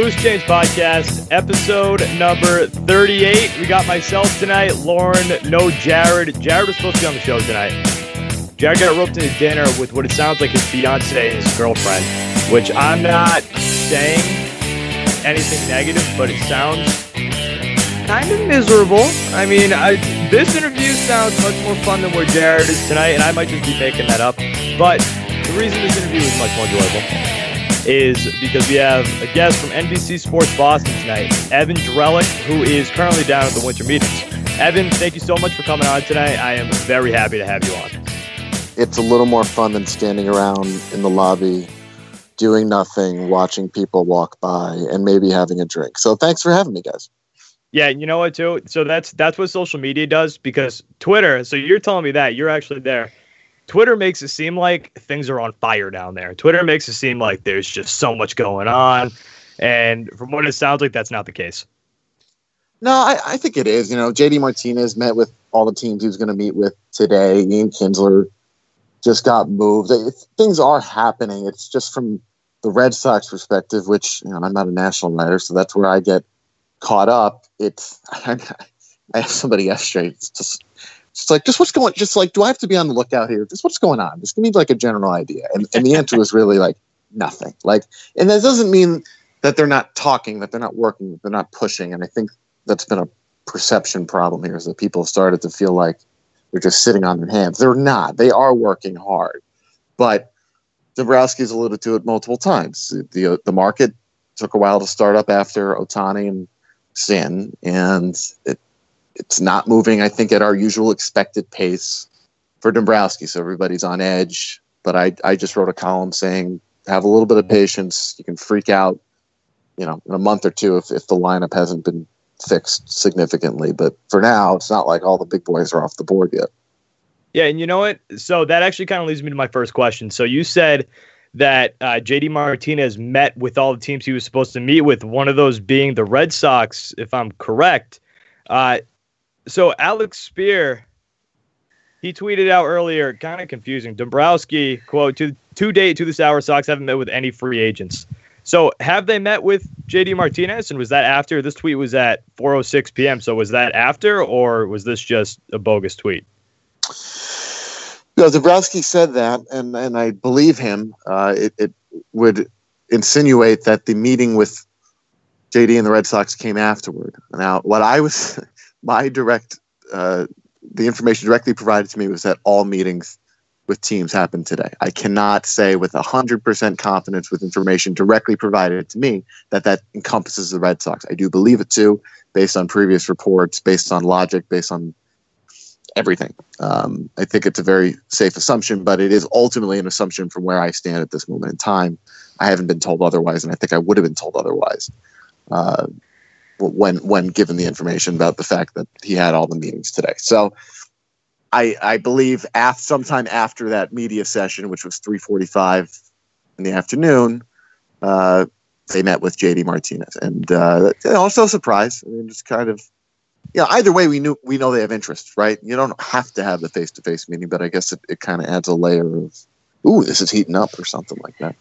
Loose Change Podcast, episode number 38. We got myself tonight, Lauren, no Jared. Jared was supposed to be on the show tonight. Jared got roped into dinner with what it sounds like his fiance and his girlfriend, which I'm not saying anything negative, but it sounds kind of miserable. I mean, I, this interview sounds much more fun than where Jared is tonight, and I might just be making that up. But the reason this interview is much more enjoyable is because we have a guest from NBC Sports Boston tonight, Evan Drellich, who is currently down at the winter meetings. Evan, thank you so much for coming on tonight. I am very happy to have you on. It's a little more fun than standing around in the lobby doing nothing, watching people walk by, and maybe having a drink. So thanks for having me, guys. Yeah, you know what too? So that's that's what social media does because Twitter, so you're telling me that you're actually there. Twitter makes it seem like things are on fire down there. Twitter makes it seem like there's just so much going on. And from what it sounds like, that's not the case. No, I, I think it is. You know, JD Martinez met with all the teams he was going to meet with today. Ian Kinsler just got moved. It, things are happening. It's just from the Red Sox perspective, which, you know, I'm not a national writer, so that's where I get caught up. It's, I, I have somebody yesterday. It's just, just like, just what's going, just like, do I have to be on the lookout here? Just what's going on? Just give me like a general idea. And, and the answer was really like nothing. Like, and that doesn't mean that they're not talking, that they're not working, that they're not pushing. And I think that's been a perception problem here is that people have started to feel like they're just sitting on their hands. They're not. They are working hard. But Dombrowski's alluded to it multiple times. The uh, the market took a while to start up after Otani and Sin, and it it's not moving, I think, at our usual expected pace for Dombrowski. So everybody's on edge. But I, I just wrote a column saying, have a little bit of patience. You can freak out, you know, in a month or two if, if the lineup hasn't been fixed significantly. But for now, it's not like all the big boys are off the board yet. Yeah, and you know what? So that actually kind of leads me to my first question. So you said that uh, JD Martinez met with all the teams he was supposed to meet with, one of those being the Red Sox, if I'm correct. Uh, so Alex Speier, he tweeted out earlier, kind of confusing. Dombrowski quote to to date to this hour, Sox haven't met with any free agents. So have they met with JD Martinez? And was that after this tweet was at 4:06 p.m. So was that after, or was this just a bogus tweet? No, Dombrowski said that, and and I believe him. Uh, it, it would insinuate that the meeting with JD and the Red Sox came afterward. Now, what I was my direct uh, the information directly provided to me was that all meetings with teams happened today. I cannot say with 100% confidence with information directly provided to me that that encompasses the Red Sox. I do believe it too, based on previous reports, based on logic, based on everything. Um, I think it's a very safe assumption, but it is ultimately an assumption from where I stand at this moment in time. I haven't been told otherwise, and I think I would have been told otherwise. Uh, when when given the information about the fact that he had all the meetings today. So I I believe after, sometime after that media session, which was 3:45 in the afternoon, uh, they met with JD Martinez, and uh, also surprised. I mean, just kind of. Yeah, either way, we knew we know they have interest, right? You don't have to have the face to face meeting, but I guess it, it kind of adds a layer of, ooh, this is heating up or something like that.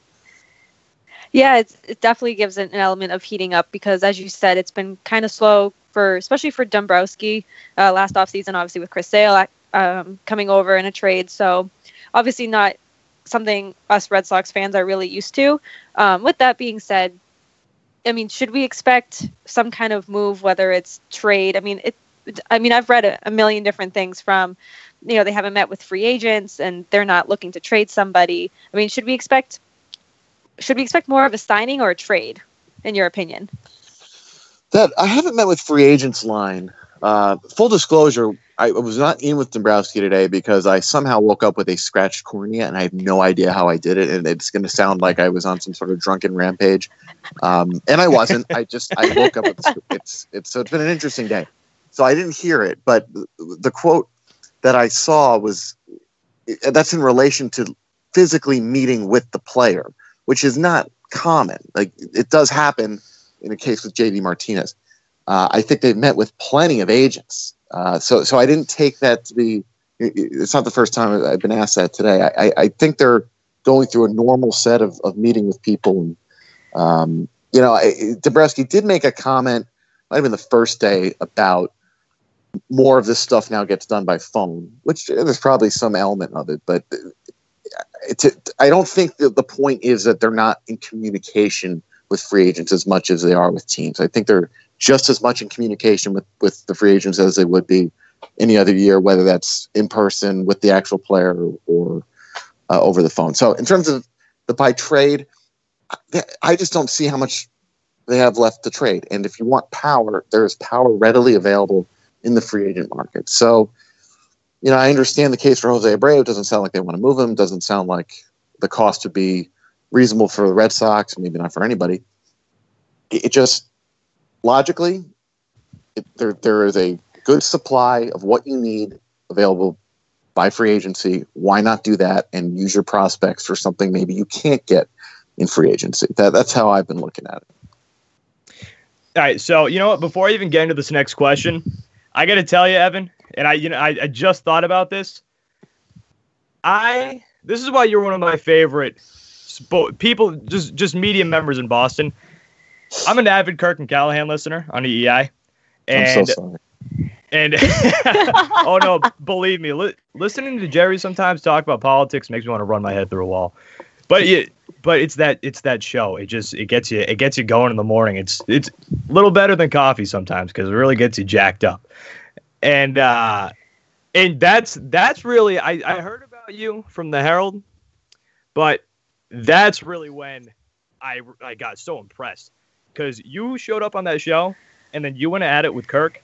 Yeah, it definitely gives an element of heating up because, as you said, it's been kind of slow for, especially for Dombrowski uh, last offseason, obviously with Chris Sale um, coming over in a trade. So, obviously, not something us Red Sox fans are really used to. Um, with that being said, I mean, should we expect some kind of move, whether it's trade? I mean, it. I mean, I've read a, a million different things from, you know, they haven't met with free agents and they're not looking to trade somebody. I mean, should we expect should we expect more of a signing or a trade, in your opinion? That I haven't met with free agents line. Uh, full disclosure, I was not in with Dombrowski today because I somehow woke up with a scratched cornea and I have no idea how I did it. And it's going to sound like I was on some sort of drunken rampage. Um, and I wasn't. I just, I woke up with it's, it's, so it's been an interesting day. So I didn't hear it, but the quote that I saw was that's in relation to physically meeting with the player which is not common. Like it does happen in a case with JD Martinez. Uh, I think they've met with plenty of agents. Uh, so, so I didn't take that to be. It's not the first time I've been asked that today. I, I think they're going through a normal set of, of meeting with people and um, you know, Dombrowski did make a comment, might have been the first day, about more of this stuff now gets done by phone, which there's probably some element of it, but I don't think that the point is that they're not in communication with free agents as much as they are with teams. I think they're just as much in communication with, with the free agents as they would be any other year, whether that's in person with the actual player or, uh, over the phone. So in terms of the by trade, I just don't see how much they have left to trade. And if you want power, there is power readily available in the free agent market. So, you know, I understand the case for Jose Abreu. It doesn't sound like they want to move him. Doesn't sound like the cost would be reasonable for the Red Sox, maybe not for anybody. It, just logically, it, there there is a good supply of what you need available by free agency. Why not do that and use your prospects for something maybe you can't get in free agency? That that's how I've been looking at it. All right, so you know what? Before I even get into this next question, I got to tell you, Evan, and I, you know, I, I just thought about this. I this is why you're one of my favorite people, just just media members in Boston. I'm an avid Kirk and Callahan listener on EEI, and so sorry. and oh no, believe me, li- listening to Gerry sometimes talk about politics makes me want to run my head through a wall. But it, but it's that it's that show. It just it gets you it gets you going in the morning. It's it's a little better than coffee sometimes because it really gets you jacked up. And uh and that's that's really I, I heard about you from the Herald, but that's really when I I got so impressed because you showed up on that show and then you went at it with Kirk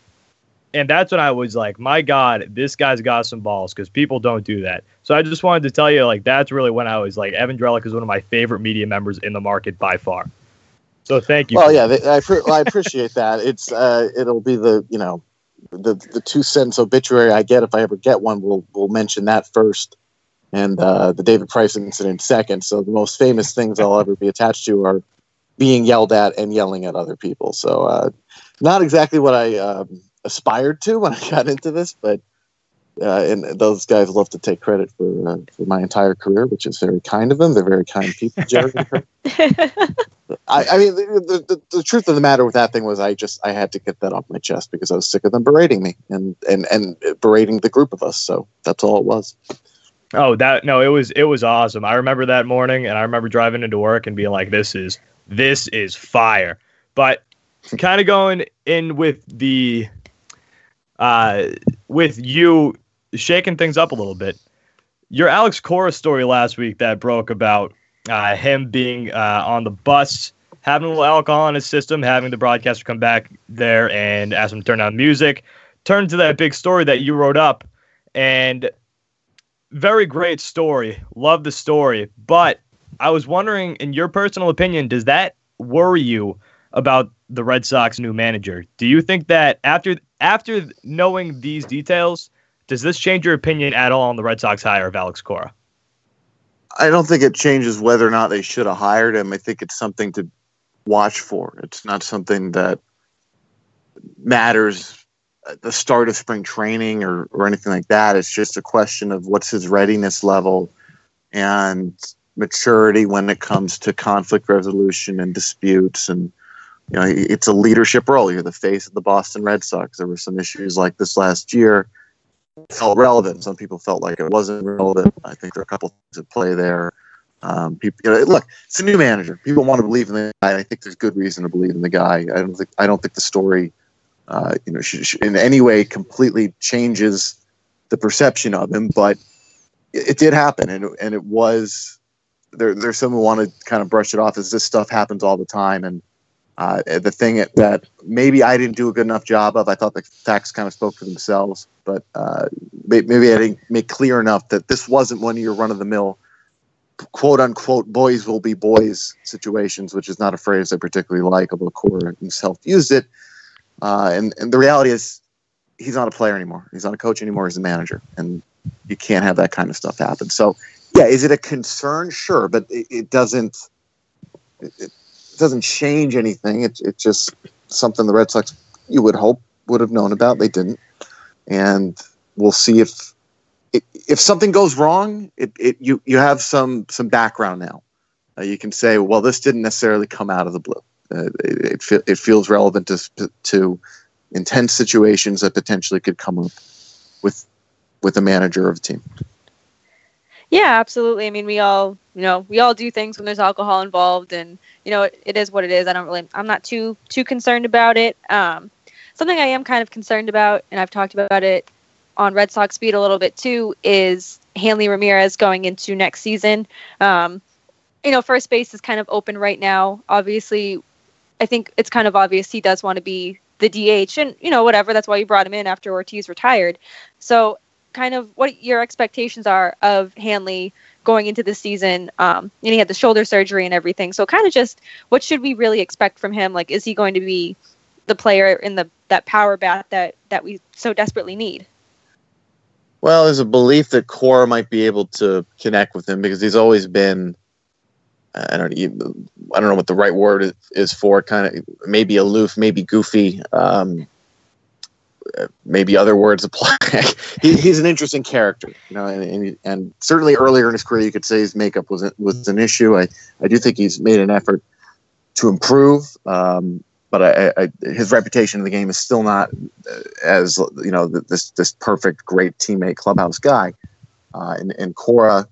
and that's when I was like, my God, this guy's got some balls because people don't do that. So I just wanted to tell you, like, that's really when I was like, Evan Drellich is one of my favorite media members in the market by far. So thank you. Well, yeah, I, I appreciate that. It's uh, it'll be the you know the the two cents obituary I get if I ever get one. We'll we'll mention that first, and uh, the David Price incident second. So the most famous things I'll ever be attached to are being yelled at and yelling at other people. So uh, not exactly what I um, aspired to when I got into this, but uh, and those guys love to take credit for uh, for my entire career, which is very kind of them. They're very kind people, Jerry. I, I, mean, the, the, the, truth of the matter with that thing was, I just I had to get that off my chest because I was sick of them berating me and and and berating the group of us. So that's all it was. Oh, that no, it was it was awesome. I remember that morning, and I remember driving into work and being like, "This is this is fire." But kind of going in with the uh, with you shaking things up a little bit. Your Alex Cora story last week that broke about uh, him being uh, on the bus, having a little alcohol in his system, having the broadcaster come back there and ask him to turn down music, turned to that big story that you wrote up, and very great story. Love the story, but I was wondering, in your personal opinion, does that worry you about the Red Sox new manager? Do you think that after after knowing these details, does this change your opinion at all on the Red Sox hire of Alex Cora? I don't think it changes whether or not they should have hired him. I think it's something to watch for. It's not something that matters at the start of spring training or, or anything like that. It's just a question of what's his readiness level and maturity when it comes to conflict resolution and disputes and – you know, it's a leadership role. You're the face of the Boston Red Sox. There were some issues like this last year. Felt relevant. Some people felt like it wasn't relevant. I think there are a couple things at play there. Um, people, you know, look, it's a new manager. People want to believe in the guy. I think there's good reason to believe in the guy. I don't think I don't think the story, uh, you know, should, should in any way completely changes the perception of him. But it, it did happen, and and it was there. There's some who want to kind of brush it off as this stuff happens all the time, and uh, the thing that maybe I didn't do a good enough job of, I thought the facts kind of spoke for themselves, but uh, maybe I didn't make clear enough that this wasn't one of your run of the mill, quote unquote, boys will be boys situations, which is not a phrase I particularly like, although Cora himself used it. Uh, and, and the reality is, he's not a player anymore. He's not a coach anymore. He's a manager. And you can't have that kind of stuff happen. So, yeah, is it a concern? Sure, but it, it doesn't. It, it doesn't change anything. It's it's just something the Red Sox you would hope would have known about. They didn't, and we'll see if if something goes wrong. It, it you you have some some background now. Uh, you can say, well, this didn't necessarily come out of the blue. Uh, it, it, it feels relevant to to intense situations that potentially could come up with with a manager of a team. Yeah, absolutely. I mean, we all, you know, we all do things when there's alcohol involved, and you know, it, it is what it is. I don't really, I'm not too too concerned about it. Um, something I am kind of concerned about, and I've talked about it on Red Sox Beat a little bit too, is Hanley Ramirez going into next season. Um, you know, first base is kind of open right now. Obviously, I think it's kind of obvious he does want to be the DH, and you know, whatever. That's why you brought him in after Ortiz retired. So, kind of what your expectations are of Hanley going into the season. Um, and he had the shoulder surgery and everything. So, kind of just what should we really expect from him? Like, is he going to be the player in the that power bat that that we so desperately need? Well, there's a belief that Cora might be able to connect with him because he's always been I don't I don't know what the right word is for kind of maybe aloof, maybe goofy, um, maybe other words apply. he, he's an interesting character, you know, and, and, and, certainly earlier in his career, you could say his makeup was was an issue. I I do think he's made an effort to improve, um, but I, I, his reputation in the game is still not uh, as you know this this perfect, great teammate, clubhouse guy, uh, and, and Cora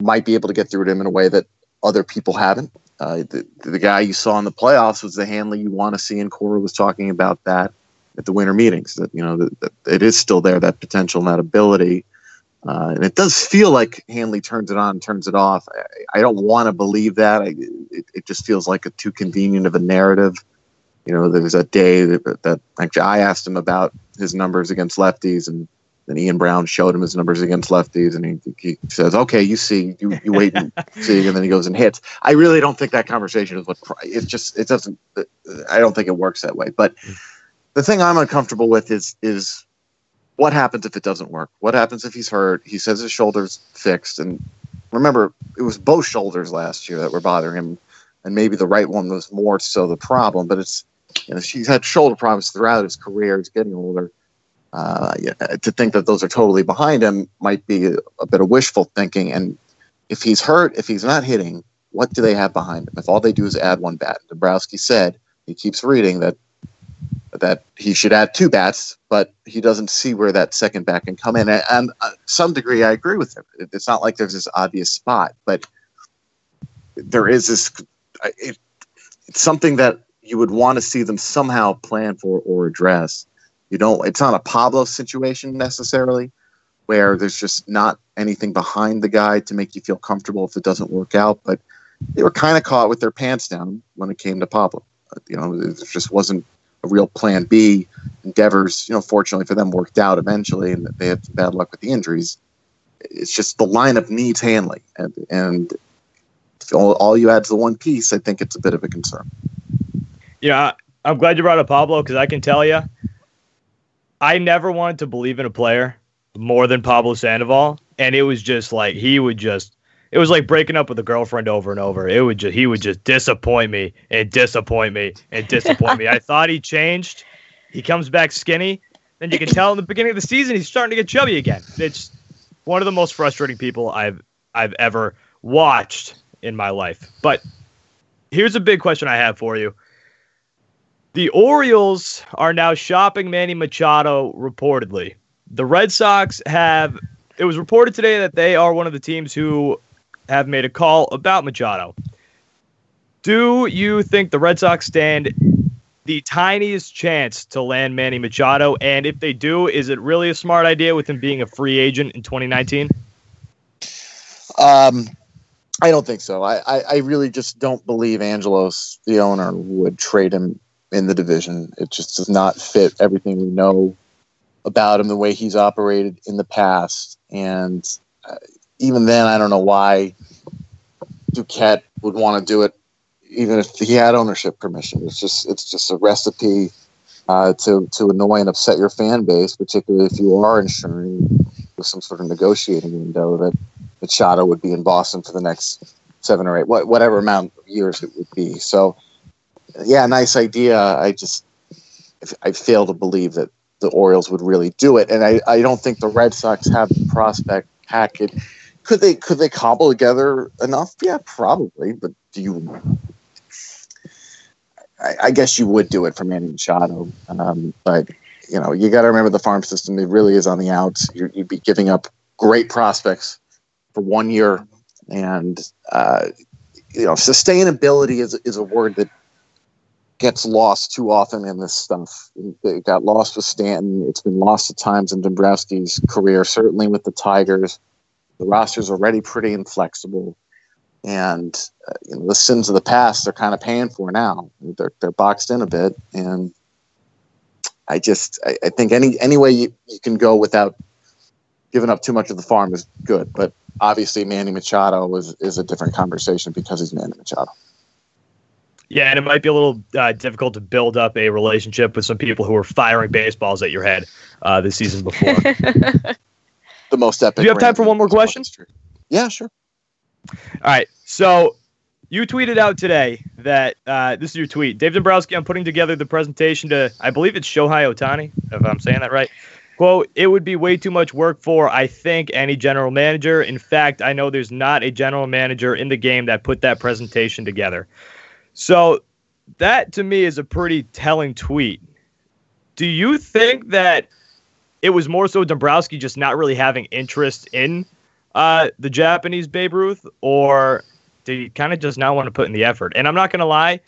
might be able to get through to him in a way that other people haven't. Uh, the, the guy you saw in the playoffs was the Hanley you want to see, and Cora was talking about that at the winter meetings. That you know that, that it is still there, that potential, and that ability. Uh, and it does feel like Hanley turns it on, turns it off. I, I don't want to believe that. I, it, it, just feels like a too convenient of a narrative. You know, there was a day that, that actually I asked him about his numbers against lefties, and then Ian Browne showed him his numbers against lefties, and he, he says, "Okay, you see, you, you wait and see," and then he goes and hits. I really don't think that conversation is what it just it doesn't. I don't think it works that way. But the thing I'm uncomfortable with is is what happens if it doesn't work? What happens if he's hurt? He says his shoulder's fixed, and remember, it was both shoulders last year that were bothering him, and maybe the right one was more so the problem. But it's you know he's had shoulder problems throughout his career. He's getting older uh, to think that those are totally behind him might be a, a, bit of wishful thinking. And if he's hurt, if he's not hitting, what do they have behind him? If all they do is add one bat, Dombrowski said he keeps reading that that he should add two bats, but he doesn't see where that second bat can come in. And, and uh, some degree, I agree with him. It's not like there's this obvious spot, but there is this. It, it's something that you would want to see them somehow plan for or address you don't. It's not a Pablo situation necessarily, where there's just not anything behind the guy to make you feel comfortable if it doesn't work out. But they were kind of caught with their pants down when it came to Pablo. You know, it just wasn't a real plan B. and Devers, you know, fortunately for them, worked out eventually, and they had bad luck with the injuries. It's just the lineup needs Hanley, and and all, all you add to the one piece, I think it's a bit of a concern. Yeah, I'm glad you brought up Pablo because I can tell you, I never wanted to believe in a player more than Pablo Sandoval, and it was just like he would just. It was like breaking up with a girlfriend over and over. It would just he would just disappoint me and disappoint me and disappoint me. I thought he changed. He comes back skinny. Then you can tell in the beginning of the season he's starting to get chubby again. It's one of the most frustrating people I've I've ever watched in my life. But here's a big question I have for you. The Orioles are now shopping Manny Machado reportedly. The Red Sox have, it was reported today that they are one of the teams who have made a call about Machado. Do you think the Red Sox stand the tiniest chance to land Manny Machado? And if they do, is it really a smart idea with him being a free agent in 2019? Um, I don't think so. I, I, I really just don't believe Angelos, the owner, would trade him in the division. It just does not fit everything we know about him, the way he's operated in the past. And uh, even then, I don't know why Duquette would want to do it, even if he had ownership permission. It's just it's just a recipe uh, to to annoy and upset your fan base, particularly if you are ensuring with some sort of negotiating window that Machado would be in Boston for the next seven or eight, whatever amount of years it would be. So yeah, nice idea. I just I fail to believe that the Orioles would really do it, and I, I don't think the Red Sox have the prospect packet. Could they could they cobble together enough? Yeah, probably. But do you? I, I, guess you would do it for Manny Machado, um, but you know you got to remember the farm system. It really is on the outs. you would be giving up great prospects for one year, and uh, you know sustainability is is a word that gets lost too often in this stuff. It got lost with Stanton. It's been lost at times in Dombrowski's career, certainly with the Tigers. The roster's already pretty inflexible. And uh, you know, the sins of the past they're kind of paying for now. They're, they're boxed in a bit. And I just, I, I think any, any way you, you can go without giving up too much of the farm is good. But obviously, Manny Machado is, is a different conversation because he's Manny Machado. Yeah, and it might be a little uh, difficult to build up a relationship with some people who are firing baseballs at your head uh, this season before. the most epic. Do you have time for one more question? Yeah, sure. All right. So you tweeted out today that uh, this is your tweet. Dave Dombrowski, I'm putting together the presentation to, I believe it's Shohei Ohtani, if I'm saying that right. Quote, it would be way too much work for, I think, any general manager. In fact, I know there's not a general manager in the game that put that presentation together. So that to me is a pretty telling tweet. Do you think that it was more so Dombrowski just not really having interest in uh, the Japanese Babe Ruth, or did he kind of just not want to put in the effort? And I'm not going to lie,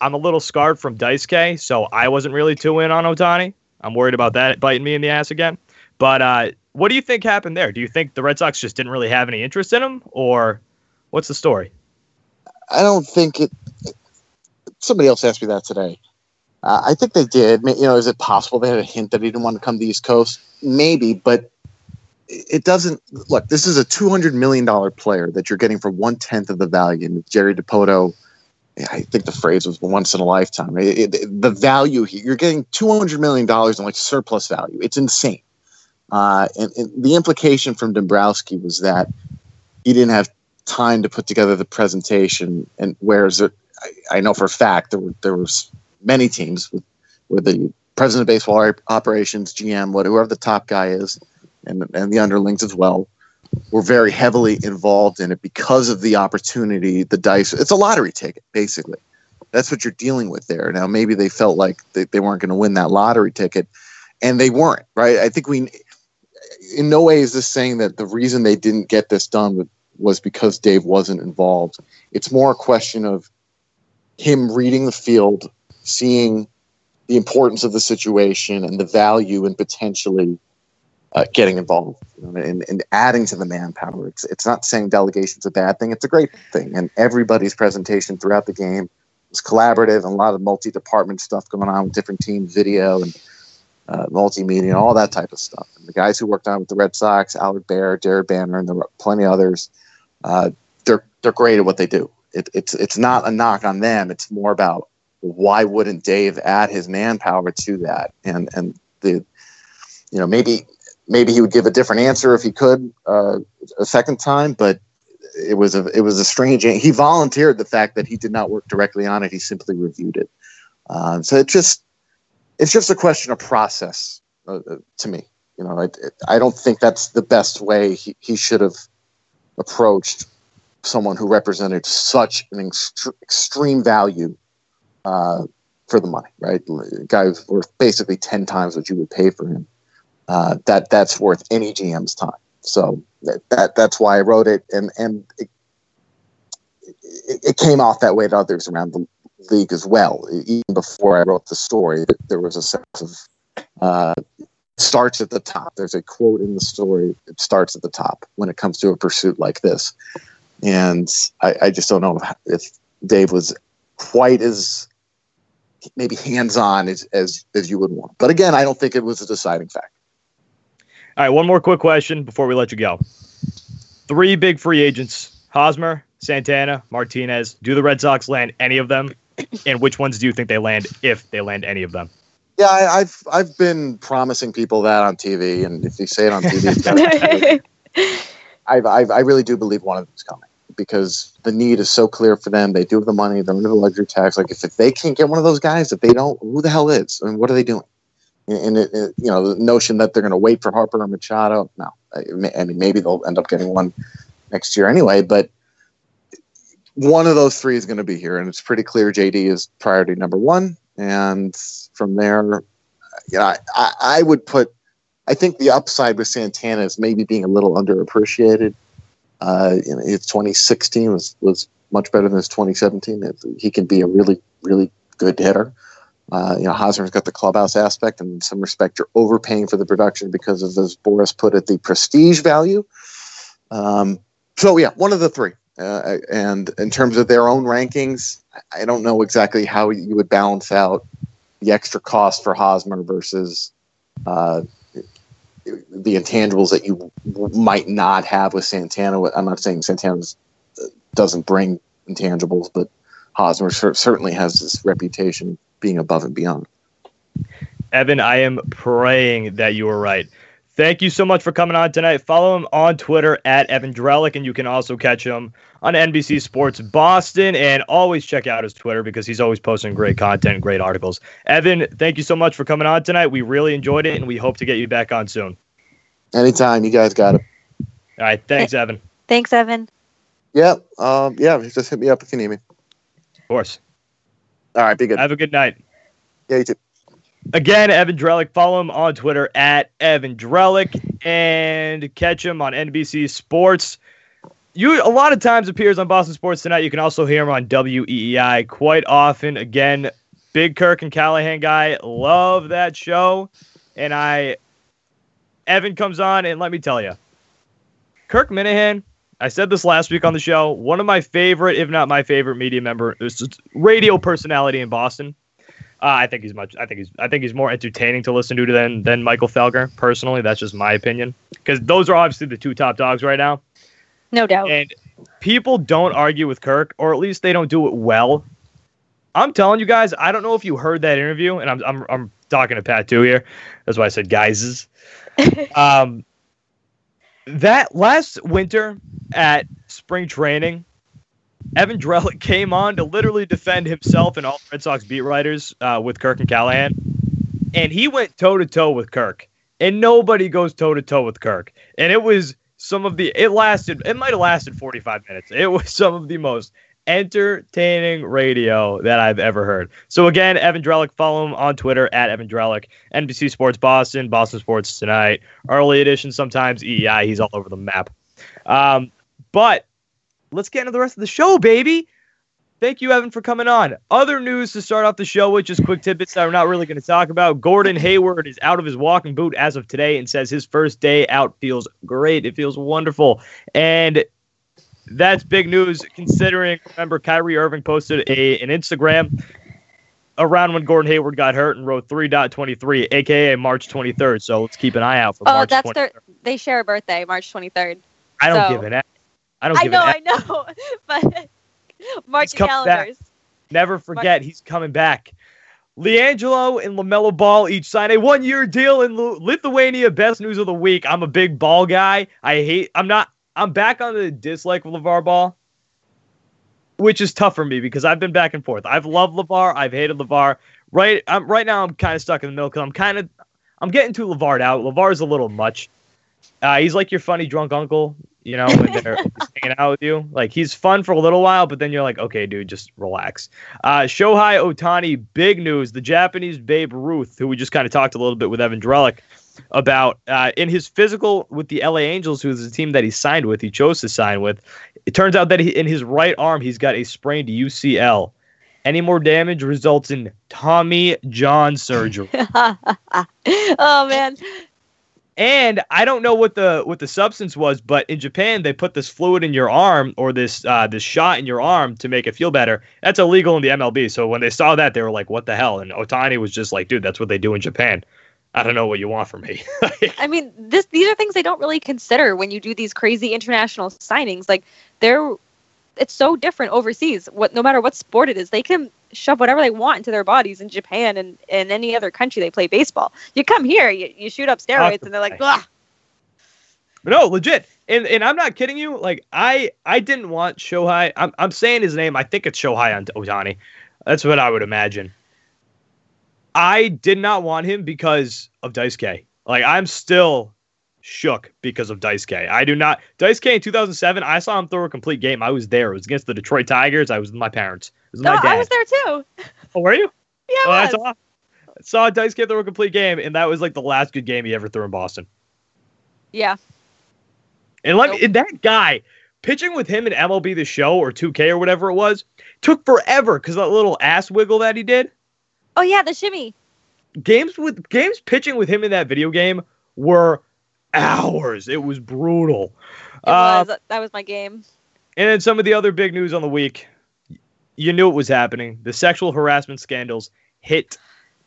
I'm a little scarred from Daisuke, so I wasn't really too in on Ohtani. I'm worried about that biting me in the ass again. But uh, what do you think happened there? Do you think the Red Sox just didn't really have any interest in him, or what's the story? I don't think it somebody else asked me that today. Uh, I think they did. You know, is it possible they had a hint that he didn't want to come to the East Coast? Maybe, but it doesn't. Look, this is a two hundred million dollar player that you're getting for one tenth of the value. And Jerry Dipoto, I think the phrase was once in a lifetime. It, it, the value here, you're getting two hundred million dollars in like surplus value. It's insane. Uh, and, and the implication from Dombrowski was that he didn't have time to put together the presentation, and whereas it, I, I know for a fact there were there was many teams with, where the president of baseball operations, GM, whatever the top guy is, and and the underlings as well, were very heavily involved in it because of the opportunity, the dice. It's a lottery ticket, basically. That's what you're dealing with there. Now, maybe they felt like they, they weren't going to win that lottery ticket, and they weren't, right? I think we, in no way is this saying that the reason they didn't get this done was because Dave wasn't involved. It's more a question of him reading the field, seeing the importance of the situation and the value and potentially uh, getting involved you know, and, and, adding to the manpower. It's, it's not saying delegation's a bad thing, it's a great thing. And everybody's presentation throughout the game was collaborative and a lot of multi department stuff going on with different teams, video and uh, multimedia, all that type of stuff. And the guys who worked on with the Red Sox, Allard Baird, Jared Banner, and there were plenty of others, uh, they're, they're great at what they do. It, it's it's not a knock on them. It's more about why wouldn't Dave add his manpower to that? And and the you know maybe maybe he would give a different answer if he could uh, a second time, but it was a it was a strange. He volunteered the fact that he did not work directly on it. He simply reviewed it. Um, so it just it's just a question of process uh, uh to me. You know, I, I don't think that's the best way he, he should have approached someone who represented such an ext- extreme value uh, for the money, right? A guy who's worth basically ten times what you would pay for him. Uh, that that's worth any GM's time. So that, that that's why I wrote it, and and it, it, it came off that way to others around the league as well. Even before I wrote the story, there was a sense of uh, starts at the top. There's a quote in the story. It starts at the top when it comes to a pursuit like this and I, I just don't know if Dave was quite as maybe hands-on as, as as you would want. But again, I don't think it was a deciding factor. All right, one more quick question before we let you go. Three big free agents: Hosmer, Santana, Martinez. Do the Red Sox land any of them? And which ones do you think they land if they land any of them? Yeah, I, have I've been promising people that on TV, and if you say it on TV, I've, I've, i really do believe one of them is coming because the need is so clear for them. They do have the money. They're under the luxury tax. Like if, if they can't get one of those guys, if they don't, who the hell is? I mean, what are they doing? And it, it, you know, the notion that they're going to wait for Harper or Machado. No, I, I mean, maybe they'll end up getting one next year anyway. But one of those three is going to be here, and it's pretty clear JD is priority number one. And from there, yeah, I, I would put. I think the upside with Santana is maybe being a little underappreciated. Uh, you know, his 2016 was was much better than his 2017. He can be a really really good hitter. Uh, you know, Hosmer's got the clubhouse aspect, and in some respect, you're overpaying for the production because of, as Boras put it, the prestige value. Um, so yeah, one of the three. Uh, and in terms of their own rankings, I don't know exactly how you would balance out the extra cost for Hosmer versus uh, the intangibles that you might not have with Santana. I'm not saying Santana doesn't bring intangibles, but Hosmer certainly has this reputation being above and beyond. Evan, I am praying that you are right. Thank you so much for coming on tonight. Follow him on Twitter at Evan Drellich, and you can also catch him on NBC Sports Boston. And always check out his Twitter because he's always posting great content great articles. Evan, thank you so much for coming on tonight. We really enjoyed it, and we hope to get you back on soon. Anytime. You guys got it. All right. Thanks, Evan. Thanks, Evan. Yeah. Um, yeah. Just hit me up if you need me. Of course. All right. Be good. Have a good night. Yeah, you too. Again, Evan Drellich. Follow him on Twitter at Evan Drellich and catch him on NBC Sports. You a lot of times appears on Boston Sports Tonight. You can also hear him on WEEI quite often. Again, big Kirk and Callahan guy. Love that show. And I, Evan comes on, and let me tell you, Kirk Minihane. I said this last week on the show. One of my favorite, if not my favorite, media member, radio personality in Boston. Uh, I think he's much. I think he's. I think he's more entertaining to listen to than than Michael Felger. Personally, that's just my opinion. Because those are obviously the two top dogs right now. No doubt. And people don't argue with Kirk, or at least they don't do it well. I'm telling you guys, I don't know if you heard that interview, and I'm I'm, I'm talking to Pat too here. That's why I said guys. um, that last winter at spring training, Evan Drellich came on to literally defend himself and all Red Sox beat writers uh, with Kirk and Callahan, and he went toe to toe with Kirk, and nobody goes toe to toe with Kirk, and it was some of the it lasted it might have lasted 45 minutes. It was some of the most entertaining radio that I've ever heard. So again, Evan Drellich, follow him on Twitter at Evan Drellich, NBC Sports Boston, Boston Sports Tonight, early edition sometimes EEI. He's all over the map. Um, but let's get into the rest of the show, baby. Thank you, Evan, for coming on. Other news to start off the show with, just quick tidbits that we're not really going to talk about. Gordon Hayward is out of his walking boot as of today and says his first day out feels great. It feels wonderful. And that's big news considering, remember, Kyrie Irving posted a an Instagram around when Gordon Hayward got hurt and wrote 3.23, aka March 23rd. So let's keep an eye out for oh, March that's 23rd. their, they share a birthday, March 23rd. I don't so- give an F. I don't I know. I know, but mark He's your coming back. calendars. Never forget, he's coming back. LiAngelo and LaMelo Ball each sign a one year deal in Lithuania. Best news of the week. I'm a big ball guy. I hate, I'm not, I'm back on the dislike of LeVar Ball, which is tough for me because I've been back and forth. I've loved LeVar, I've hated LeVar. Right, I'm right now. I'm kind of stuck in the middle because I'm kind of, I'm getting too LeVar out. LeVar's a little much. Uh, he's like your funny drunk uncle, you know, when they're hanging out with you. Like he's fun for a little while, but then you're like, okay, dude, just relax. Uh, Shohei Otani, big news. The Japanese Babe Ruth, who we just kind of talked a little bit with Evan Drellich about, uh, in his physical with the LA Angels, who is the team that he signed with, he chose to sign with. It turns out that he, in his right arm, he's got a sprained UCL. Any more damage results in Tommy John surgery. oh man, And I don't know what the what the substance was, but in Japan they put this fluid in your arm or this uh, this shot in your arm to make it feel better. That's illegal in the MLB. So when they saw that, they were like, "What the hell?" And Otani was just like, "Dude, that's what they do in Japan." I don't know what you want from me. I mean, this these are things they don't really consider when you do these crazy international signings. Like they're it's so different overseas. What no matter what sport it is, they can shove whatever they want into their bodies in Japan and in any other country they play baseball. You come here, you, you shoot up steroids, and they're like, Ugh. no, legit. And and I'm not kidding you. Like I I didn't want Shohei. I'm I'm saying his name. I think it's Shohei on Otani. That's what I would imagine. I did not want him because of Dice K. Like I'm still shook because of Dice K. I do not. Dice K in 2007, I saw him throw a complete game. I was there. It was against the Detroit Tigers. I was with my parents. Was my dad. I was there too. Oh, were you? Yeah, Oh, I was. saw, I saw Dice K throw a complete game, and that was like the last good game he ever threw in Boston. Yeah. And let Nope. me, that guy pitching with him in MLB the Show or 2K or whatever it was took forever because that little ass wiggle that he did. Oh yeah, the shimmy. Games with games pitching with him in that video game were hours. It was brutal. It Um, was. That was my game. And then some of the other big news on the week. You knew it was happening. The sexual harassment scandals hit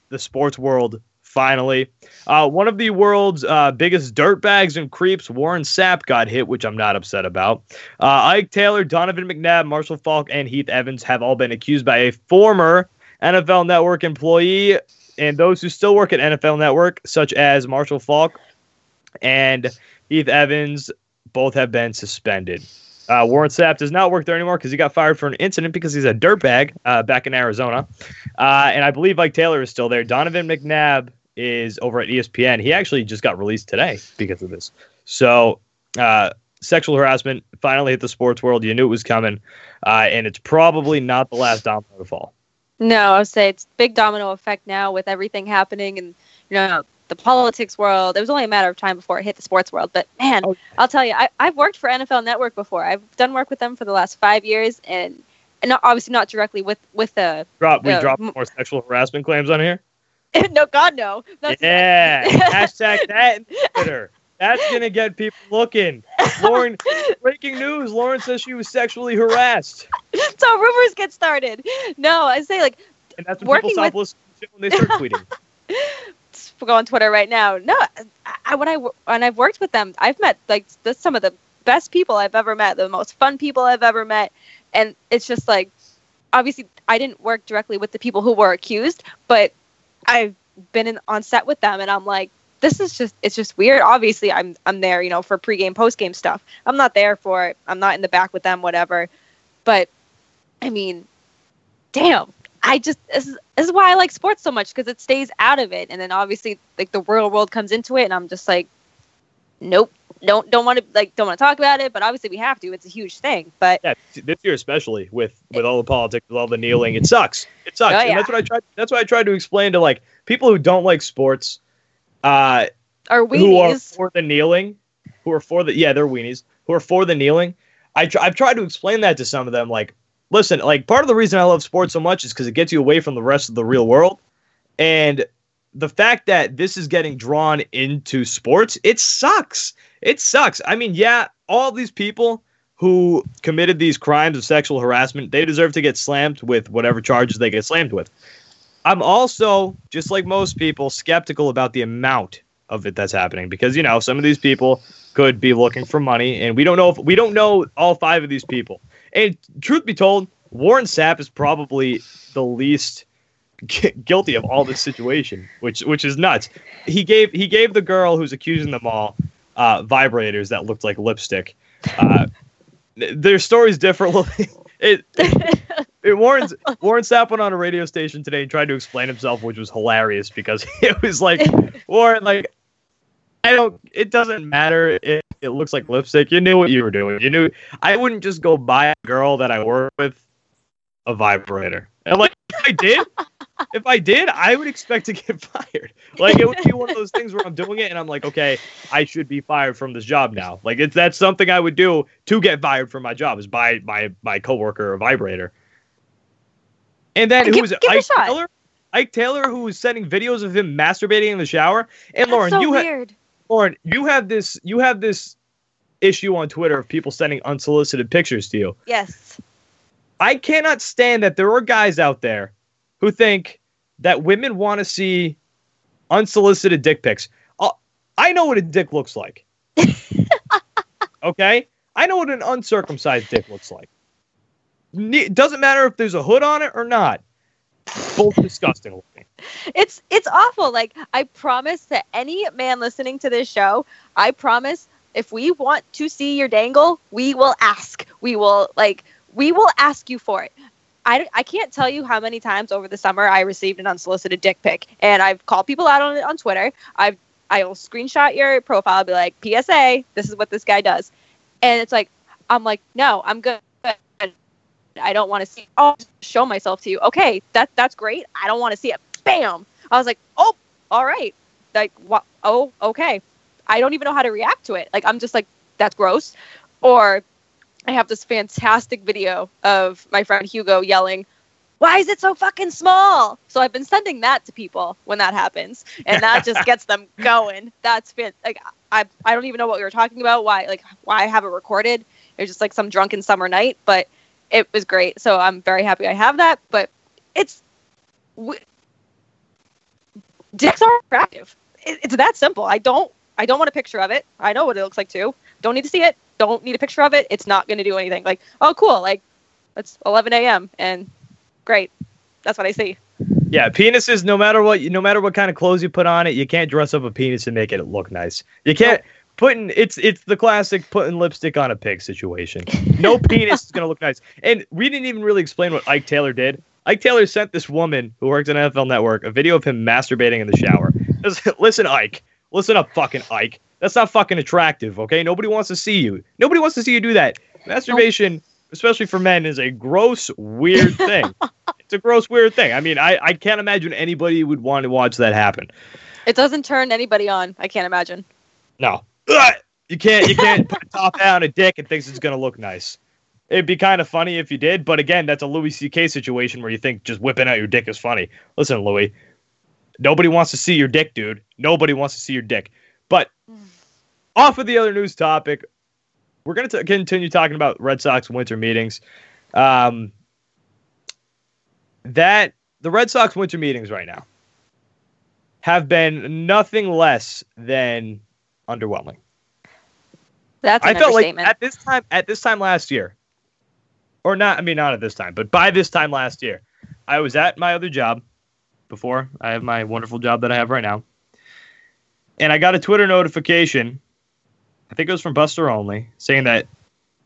the sports world finally. Uh, one of the world's uh, biggest dirtbags and creeps, Warren Sapp, got hit, which I'm not upset about. Uh, Ike Taylor, Donovan McNabb, Marshall Faulk, and Heath Evans have all been accused by a former NFL Network employee and those who still work at NFL Network, such as Marshall Faulk and Heath Evans, both have been suspended. Uh, Warren Sapp does not work there anymore because he got fired for an incident because he's a dirtbag uh, back in Arizona. Uh, and I believe Mike Taylor is still there. Donovan McNabb is over at ESPN. He actually just got released today because of this. So, uh, sexual harassment finally hit the sports world. You knew it was coming. Uh, and it's probably not the last domino to fall. No, I would say it's big domino effect now with everything happening and you know the politics world. It was only a matter of time before it hit the sports world. But man, Oh. I'll tell you, I, I've worked for NFL Network before. I've done work with them for the last five years, and and not, obviously not directly with with the Drop, we Uh, dropped m- more sexual harassment claims on here. no, God no. That's- Yeah, hashtag that in Twitter. That's gonna get people looking. Lauren, breaking news: Lauren says she was sexually harassed, so rumors get started. No, I say like and that's when Working people stop with- listening to when they start tweeting. Go on Twitter right now. No, I, I when I when I've worked with them, I've met like the, some of the best people I've ever met, the most fun people I've ever met, and it's just like obviously I didn't work directly with the people who were accused, but I've been in, on set with them, and I'm like, this is just it's just weird. Obviously, I'm I'm there, you know, for pregame, postgame stuff. I'm not there for it. I'm not in the back with them, whatever. But I mean, damn. I just this is, this is why I like sports so much because it stays out of it, and then obviously like the real world comes into it, and I'm just like, nope, don't don't want to like don't want to talk about it, but obviously we have to. It's a huge thing, but Yeah, this year especially with with all the politics, with all the kneeling, it sucks. It sucks, Oh, and that's what I tried. That's what I tried to explain to like people who don't like sports, uh, our who are for the kneeling, who are for the yeah, they're weenies who are for the kneeling. I tr- I've tried to explain that to some of them. Like, listen, like part of the reason I love sports so much is because it gets you away from the rest of the real world, and the fact that this is getting drawn into sports, it sucks. It sucks. I mean, yeah, all these people who committed these crimes of sexual harassment, they deserve to get slammed with whatever charges they get slammed with. I'm also, just like most people, skeptical about the amount of it that's happening because you know some of these people could be looking for money, and we don't know if we don't know all five of these people. And truth be told, Warren Sapp is probably the least gu- guilty of all this situation, which which is nuts. He gave he gave the girl who's accusing them all uh, vibrators that looked like lipstick. Uh, their stories differ. It, it, it Warren's Warren Sapp went on a radio station today and tried to explain himself, which was hilarious because it was like Warren, like I don't. It doesn't matter if it looks like lipstick. You knew what you were doing. You knew I wouldn't just go buy a girl that I work with a vibrator. And like if I did, if I did, I would expect to get fired. Like it would be one of those things where I'm doing it and I'm like, okay, I should be fired from this job now. Like it's that's something I would do to get fired from my job is buy my my coworker a vibrator. And then Give- who was it? give it a Ike. Taylor? Ike Taylor, who was sending videos of him masturbating in the shower. And That's Lauren, so you ha- weird. Lauren, you have this you have this issue on Twitter of people sending unsolicited pictures to you. yes. I cannot stand that there are guys out there who think that women want to see unsolicited dick pics. Uh, I know what a dick looks like. okay? I know what an uncircumcised dick looks like. Ne- doesn't matter if there's a hood on it or not. Both disgusting looking. It's it's awful. Like I promise to any man listening to this show, I promise if we want to see your dangle, we will ask. We will like we will ask you for it. I, I can't tell you how many times over the summer I received an unsolicited dick pic, and I've called people out on it on Twitter. I've I'll screenshot your profile, be like, PSA, this is what this guy does. And it's like, I'm like, no, I'm good. I don't want to see. Oh, show myself to you. Okay, that that's great. I don't want to see it. Bam. I was like, oh, all right. Like, what? Oh, okay. I don't even know how to react to it. Like, I'm just like, that's gross. Or I have this fantastic video of my friend Hugo yelling, why is it so fucking small? So I've been sending that to people when that happens, and that just gets them going. That's fit. Like I, I don't even know what we were talking about. Why, like, why I have it recorded? It was just like some drunken summer night, but it was great. So I'm very happy I have that. But it's w- dicks are attractive. It, it's that simple. I don't, I don't want a picture of it. I know what it looks like too. Don't need to see it. Don't need a picture of it. It's not going to do anything. Like, oh, cool. Like, it's 11 a.m. and great. That's what I see. Yeah, penises. No matter what, no matter what kind of clothes you put on it, you can't dress up a penis and make it look nice. You can't. Putting it's it's the classic putting lipstick on a pig situation. No penis is gonna look nice. And we didn't even really explain what Ike Taylor did. Ike Taylor sent this woman who works at NFL Network a video of him masturbating in the shower. Listen, Ike. Listen up, fucking Ike. That's not fucking attractive, okay? Nobody wants to see you. Nobody wants to see you do that. Masturbation, especially for men, is a gross, weird thing. it's a gross, weird thing. I mean, I, I can't imagine anybody would want to watch that happen. It doesn't turn anybody on. I can't imagine. No. You can't you can't put a top hat on a dick and thinks it's gonna look nice. It'd be kind of funny if you did, but again, that's a Louis C.K. situation where you think just whipping out your dick is funny. Listen, Louis, nobody wants to see your dick, dude. Nobody wants to see your dick. But off of the other news topic, we're going to continue talking about Red Sox winter meetings. Um, that the Red Sox winter meetings right now have been nothing less than underwhelming. That's I felt like at this time at this time last year, or not. I mean, not at this time, but by this time last year, I was at my other job before I have my wonderful job that I have right now, and I got a Twitter notification. I think it was from Buster Olney saying that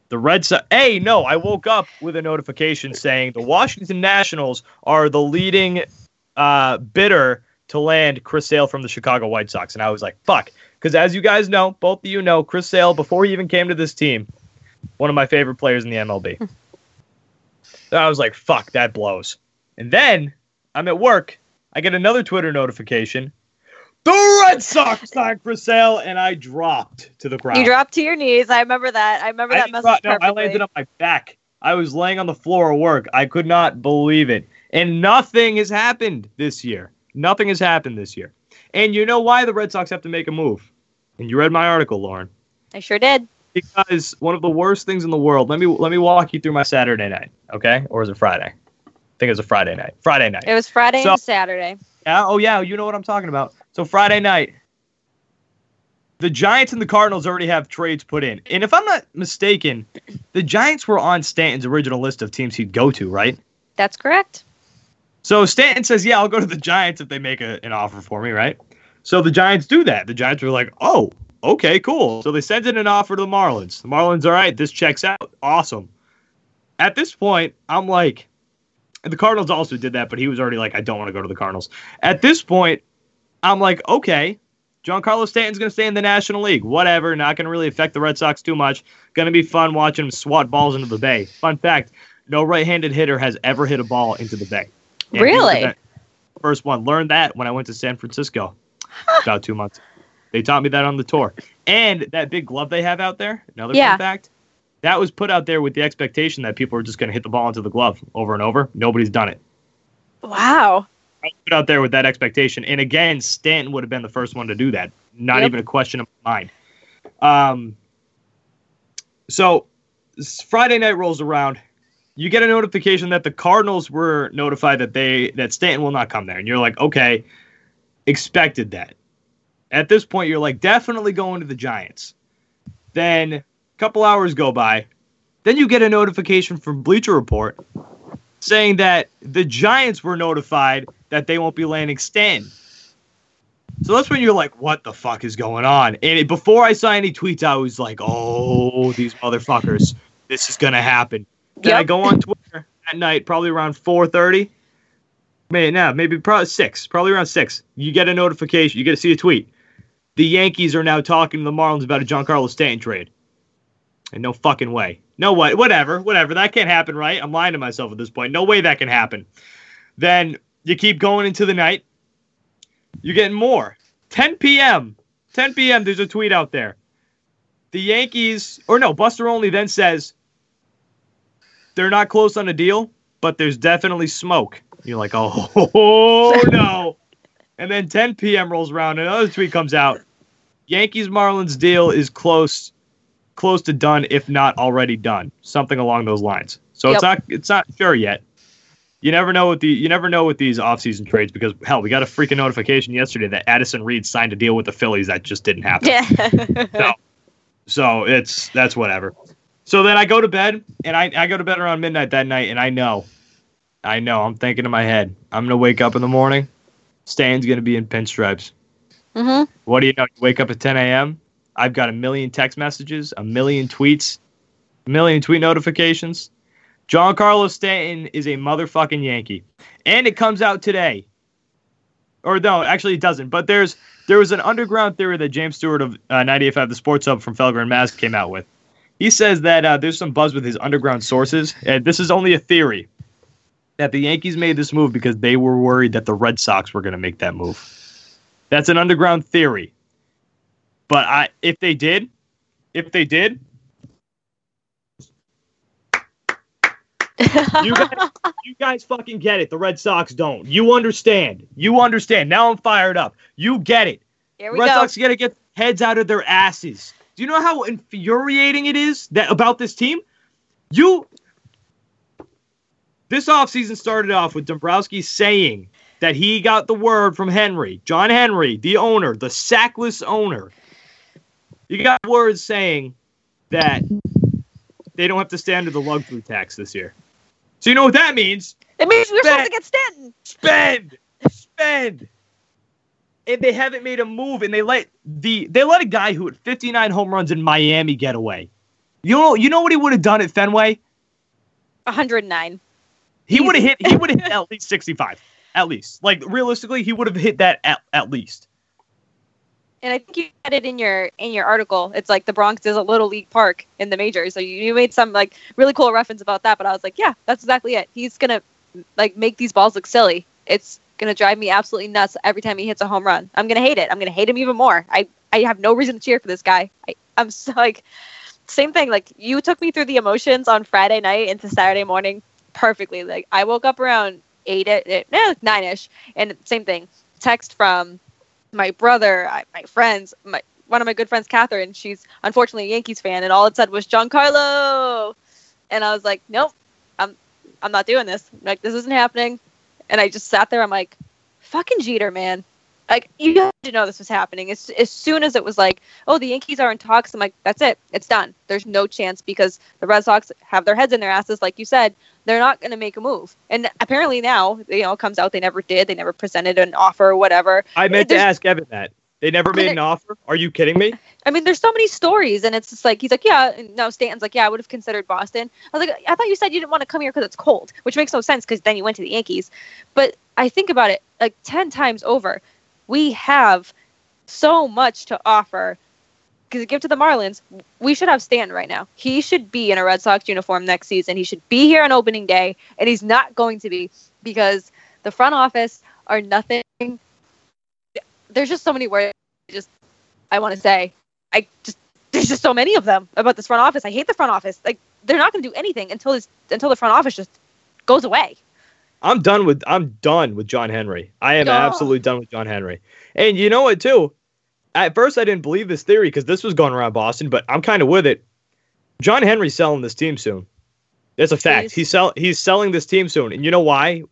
the Red Sox. Hey, no, I woke up with a notification saying the Washington Nationals are the leading uh, bidder to land Chris Sale from the Chicago White Sox, and I was like, "Fuck." Because as you guys know, both of you know, Chris Sale, before he even came to this team, one of my favorite players in the MLB. Hmm. so I was like, fuck, that blows. And then I'm at work. I get another Twitter notification. The Red Sox signed Chris Sale, and I dropped to the ground. You dropped to your knees. I remember that. I remember I that message. Drop, no, I landed on my back. I was laying on the floor of work. I could not believe it. And nothing has happened this year. Nothing has happened this year. And you know why the Red Sox have to make a move? And you read my article, Lauren. I sure did. Because one of the worst things in the world. Let me let me walk you through my Saturday night, okay? Or is it Friday? I think it was a Friday night. Friday night. It was Friday so, and Saturday. Yeah. Oh yeah. You know what I'm talking about. So Friday night, the Giants and the Cardinals already have trades put in, and if I'm not mistaken, the Giants were on Stanton's original list of teams he'd go to, right? That's correct. So Stanton says, "Yeah, I'll go to the Giants if they make a, an offer for me," right? So the Giants do that. The Giants were like, oh, okay, cool. So they sent in an offer to the Marlins. The Marlins, all right, this checks out. Awesome. At this point, I'm like, the Cardinals also did that, but he was already like, I don't want to go to the Cardinals. At this point, I'm like, okay, Giancarlo Stanton's going to stay in the National League. Whatever. Not going to really affect the Red Sox too much. Going to be fun watching him swat balls into the bay. Fun fact no right handed hitter has ever hit a ball into the bay. And really? First one. Learned that when I went to San Francisco about two months. They taught me that on the tour. And that big glove they have out there, another yeah. fun fact, that was put out there with the expectation that people are just going to hit the ball into the glove over and over. Nobody's done it. Wow. put out there with that expectation. And again, Stanton would have been the first one to do that. Not yep. even a question of mine. Um, so Friday night rolls around. You get a notification that the Cardinals were notified that they that Stanton will not come there, and you're like, okay, expected that. At this point, you're like, definitely going to the Giants. Then a couple hours go by. Then you get a notification from Bleacher Report saying that the Giants were notified that they won't be landing Stan. So that's when you're like, what the fuck is going on? And it, before I saw any tweets, I was like, oh, these motherfuckers, this is going to happen. Then yep. I go on Twitter at night, probably around 4.30, maybe now, maybe probably six, probably around six. You get a notification, you get to see a tweet. the Yankees are now talking to the Marlins about a Giancarlo Stanton trade. And no fucking way. No way. Whatever. Whatever. That can't happen, right? I'm lying to myself at this point. No way that can happen. Then you keep going into the night. You're getting more. 10 p.m. 10 p.m. There's a tweet out there. The Yankees, or no, Buster Olney then says they're not close on a deal, but there's definitely smoke. You're like, oh, oh no. And then 10 p.m. rolls around, and another tweet comes out. Yankees Marlins deal is close, close to done, if not already done. Something along those lines. So Yep. it's not it's not sure yet. You never know with the you never know with these offseason trades because hell, we got a freaking notification yesterday that Addison Reed signed a deal with the Phillies that just didn't happen. Yeah. No. So it's that's whatever. So then I go to bed and I, I go to bed around midnight that night and I know. I know, I'm thinking in my head, I'm gonna wake up in the morning, Stan's gonna be in pinstripes. hmm What do you know? You wake up at 10 a.m. I've got a million text messages, a million tweets, a million tweet notifications. Giancarlo Stanton is a motherfucking Yankee, and it comes out today. Or no, actually it doesn't. But there's there was an underground theory that James Stewart of uh, 98.5 The Sports Hub from Felger and Mazz came out with. He says that uh, there's some buzz with his underground sources, and this is only a theory that the Yankees made this move because they were worried that the Red Sox were going to make that move. That's an underground theory. But I if they did, if they did, you guys, you guys fucking get it. The Red Sox don't. You understand. You understand. Now I'm fired up. You get it. Here we Red go. Sox got to get heads out of their asses. Do you know how infuriating it is that about this team? You this offseason started off with Dombrowski saying that he got the word from Henry, John Henry, the owner, the sackless owner. You got words saying that they don't have to stand under the luxury tax this year. So you know what that means? It means we're supposed to get Stanton. spend, spend. And they haven't made a move, and they let the they let a guy who had 59 home runs in Miami get away. You know, you know what he would have done at Fenway? 109. He would have hit. He would have hit at least 65, at least. Like realistically, he would have hit that at, at least. And I think you had it in your in your article. It's like the Bronx is a little league park in the majors. So you, you made some like really cool reference about that. But I was like, yeah, that's exactly it. He's gonna like make these balls look silly. It's gonna drive me absolutely nuts every time he hits a home run. I'm gonna hate it. I'm gonna hate him even more. I I have no reason to cheer for this guy. I, I'm so like same thing. Like you took me through the emotions on Friday night into Saturday morning perfectly. Like I woke up around eight, eh, eh, nine ish, and same thing. Text from my brother, my friends, my one of my good friends, Catherine. She's unfortunately a Yankees fan, and all it said was Giancarlo, and I was like, nope, I'm I'm not doing this. Like this isn't happening. And I just sat there. I'm like, fucking Jeter, man. Like you had to know this was happening. As as soon as it was like, oh, the Yankees are in talks. I'm like, that's it. It's done. There's no chance because the Red Sox have their heads in their asses, like you said. They're not going to make a move. And apparently now, you know, it comes out they never did. They never presented an offer or whatever. I meant to ask Evan that. They never made an offer. Are you kidding me? I mean, there's so many stories, and it's just like he's like, yeah. No, Stanton's like, yeah, I would have considered Boston. I was like, I thought you said you didn't want to come here because it's cold, which makes no sense because then you went to the Yankees. But I think about it like ten times over. We have so much to offer. Because give to the Marlins, we should have Stanton right now. He should be in a Red Sox uniform next season. He should be here on opening day, and he's not going to be because the front office are nothing. There's just so many words. Just I want to say, I just there's just so many of them about this front office. I hate the front office. Like they're not going to do anything until this until the front office just goes away. I'm done with I'm done with John Henry. I am No. absolutely done with John Henry. And you know what too? At first I didn't believe this theory because this was going around Boston, but I'm kind of with it. John Henry's selling this team soon. It's a fact. Please. He's sell he's selling this team soon. And you know why?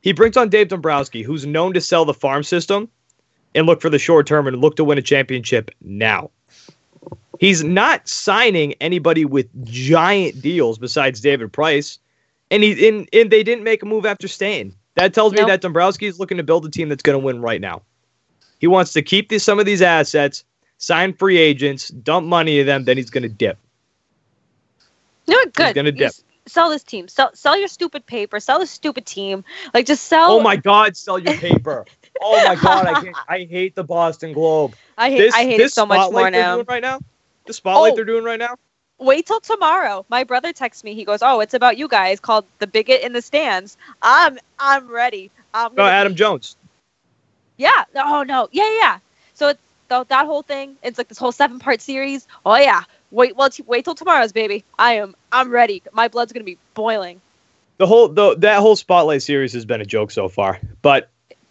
He brings on Dave Dombrowski, who's known to sell the farm system and look for the short term and look to win a championship now. He's not signing anybody with giant deals besides David Price. And he and, and they didn't make a move after staying. That tells me that Dombrowski is looking to build a team that's going to win right now. He wants to keep these, some of these assets, sign free agents, dump money to them, then he's going to dip. No, good. He's gonna dip. He's, sell this team. Sell sell your stupid paper. Sell this stupid team. Like just sell. Oh my God! Sell your paper. oh my God! I hate, I hate the Boston Globe. I hate This, I hate it so much more they're now. doing right now. The spotlight Oh. they're doing right now. Wait till tomorrow. My brother texts me. He goes, "Oh, it's about you guys called the bigot in the stands." I'm I'm ready. I'm No, Adam be- Jones. Yeah. Oh no. Yeah, yeah. yeah. So it's th- that whole thing. It's like this whole seven part series. Oh yeah. Wait. Well, t- wait till tomorrow's baby. I am. I'm ready. My blood's gonna be boiling. The whole the, that whole spotlight series has been a joke so far. But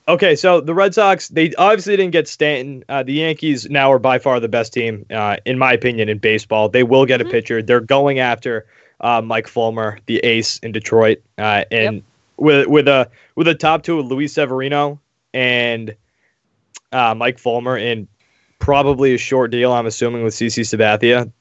okay, so the Red Sox they obviously didn't get Stanton. Uh, the Yankees now are by far the best team, uh, in my opinion, in baseball. They will get a Mhm. pitcher. They're going after uh, Mike Fulmer, the ace in Detroit, uh, and with with a with a top two, of Luis Severino and uh, Mike Fulmer, and probably a short deal. I'm assuming with CC Sabathia.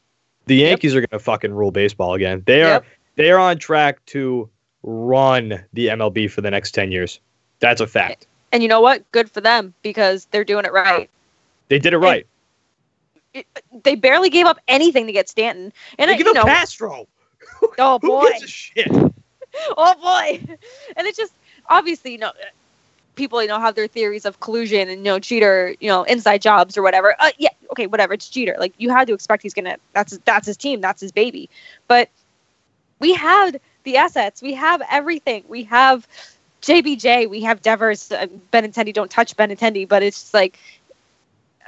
The Yep. Yankees are going to fucking rule baseball again. They are Yep. they are on track to run the MLB for the next 10 years. That's a fact. And you know what? Good for them because they're doing it right. They did it right. It- they barely gave up anything to get Stanton. And They I, give you up know, Castro. oh Who boy. gives a shit? oh boy and it's just obviously you know people you know have their theories of collusion and you know cheater you know inside jobs or whatever uh, yeah okay whatever it's cheater like you had to expect he's gonna that's that's his team that's his baby but we had the assets we have everything we have jbj we have devers uh, benintendi don't touch benintendi but it's just like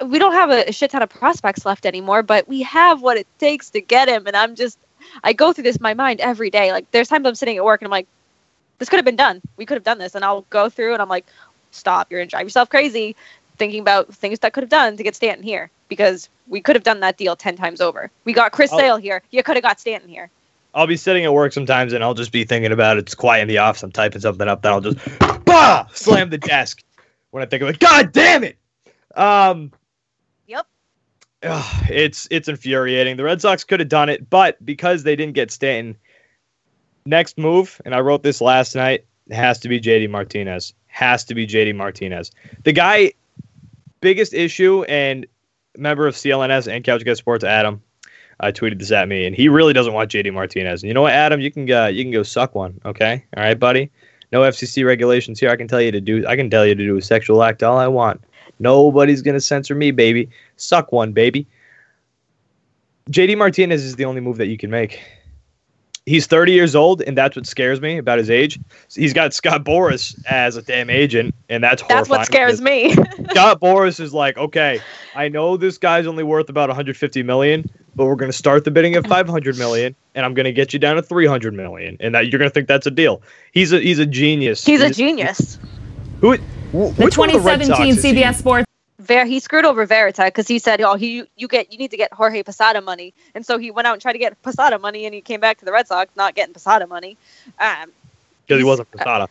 we don't have a, a shit ton of prospects left anymore but we have what it takes to get him and i'm just I go through this in my mind every day. Like there's times I'm sitting at work and I'm like, this could have been done. We could have done this. And I'll go through and I'm like, stop. You're gonna drive yourself crazy thinking about things that could have done to get Stanton here because we could have done that deal ten times over. We got Chris Oh. Sale here. You could have got Stanton here. I'll be sitting at work sometimes and I'll just be thinking about it. It's quiet in the office. I'm typing something up. Then I'll just bah, slam the desk when I think of it. God damn it. Um, Yep. ugh, it's it's infuriating. The Red Sox could have done it, but because they didn't get Stanton, next move, and I wrote this last night, has to be JD Martinez. Has to be JD Martinez. The guy, biggest issue, and member of CLNS and Couch Guy Sports, Adam, uh, tweeted this at me, and he really doesn't want JD Martinez. And you know what, Adam, you can uh, you can go suck one, okay? All right, buddy. No FCC regulations here. I can tell you to do. I can tell you to do a sexual act all I want. Nobody's gonna censor me, baby. Suck one, baby. JD Martinez is the only move that you can make. He's 30 years old, and that's what scares me about his age. He's got Scott Boras as a damn agent, and that's That's what scares me. Scott Boras is like, okay, I know this guy's only worth about 150 million, but we're going to start the bidding at 500 million, and I'm going to get you down to 300 million, and that you're going to think that's a deal. He's a he's a genius. He's a genius. Who? wh- The which one of the Red 2017 he? CBS Sports Ver- he screwed over Varitek because he said, "Oh, he you get you need to get Jorge Posada money," and so he went out and tried to get Posada money, and he came back to the Red Sox not getting Posada money. Um, because he wasn't Posada.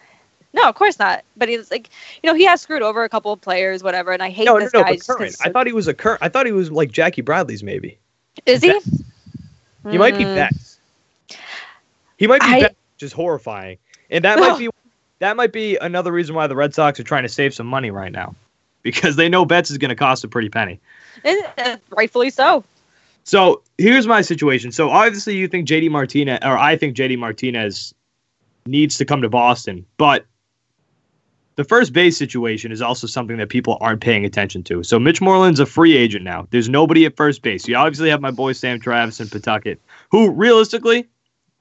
No, of course not. But he's like, you know, he has screwed over a couple of players, whatever. And I hate No, no, this no, guy. but current. I thought he was a current. I thought he was like Jackie Bradley's maybe. is he? He might be Mm. Betts. He might be I- Betts, which is horrifying, and that might be that might be another reason why the Red Sox are trying to save some money right now, because they know Betts is going to cost a pretty penny. And, uh, rightfully so. So here's my situation. So obviously you think JD Martinez, or I think JD Martinez needs to come to Boston, but the first base situation is also something that people aren't paying attention to. So Mitch Moreland's a free agent now. There's nobody at first base. You obviously have my boy Sam Travis and Pawtucket, who realistically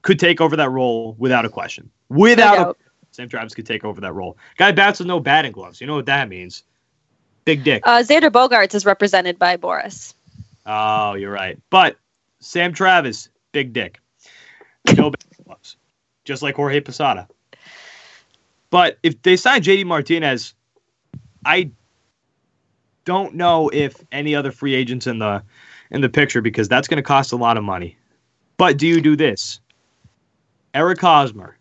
could take over that role without a question. Without a. Sam Travis could take over that role. Guy bats with no batting gloves. You know what that means? Big dick. Uh, Xander Bogaerts is represented by Boras. Oh, you're right. But Sam Travis, big dick. No gloves. Just like Jorge Posada. But if they sign JD Martinez, I don't know if any other free agents in the in the picture because that's going to cost a lot of money. But do you do this? Eric Hosmer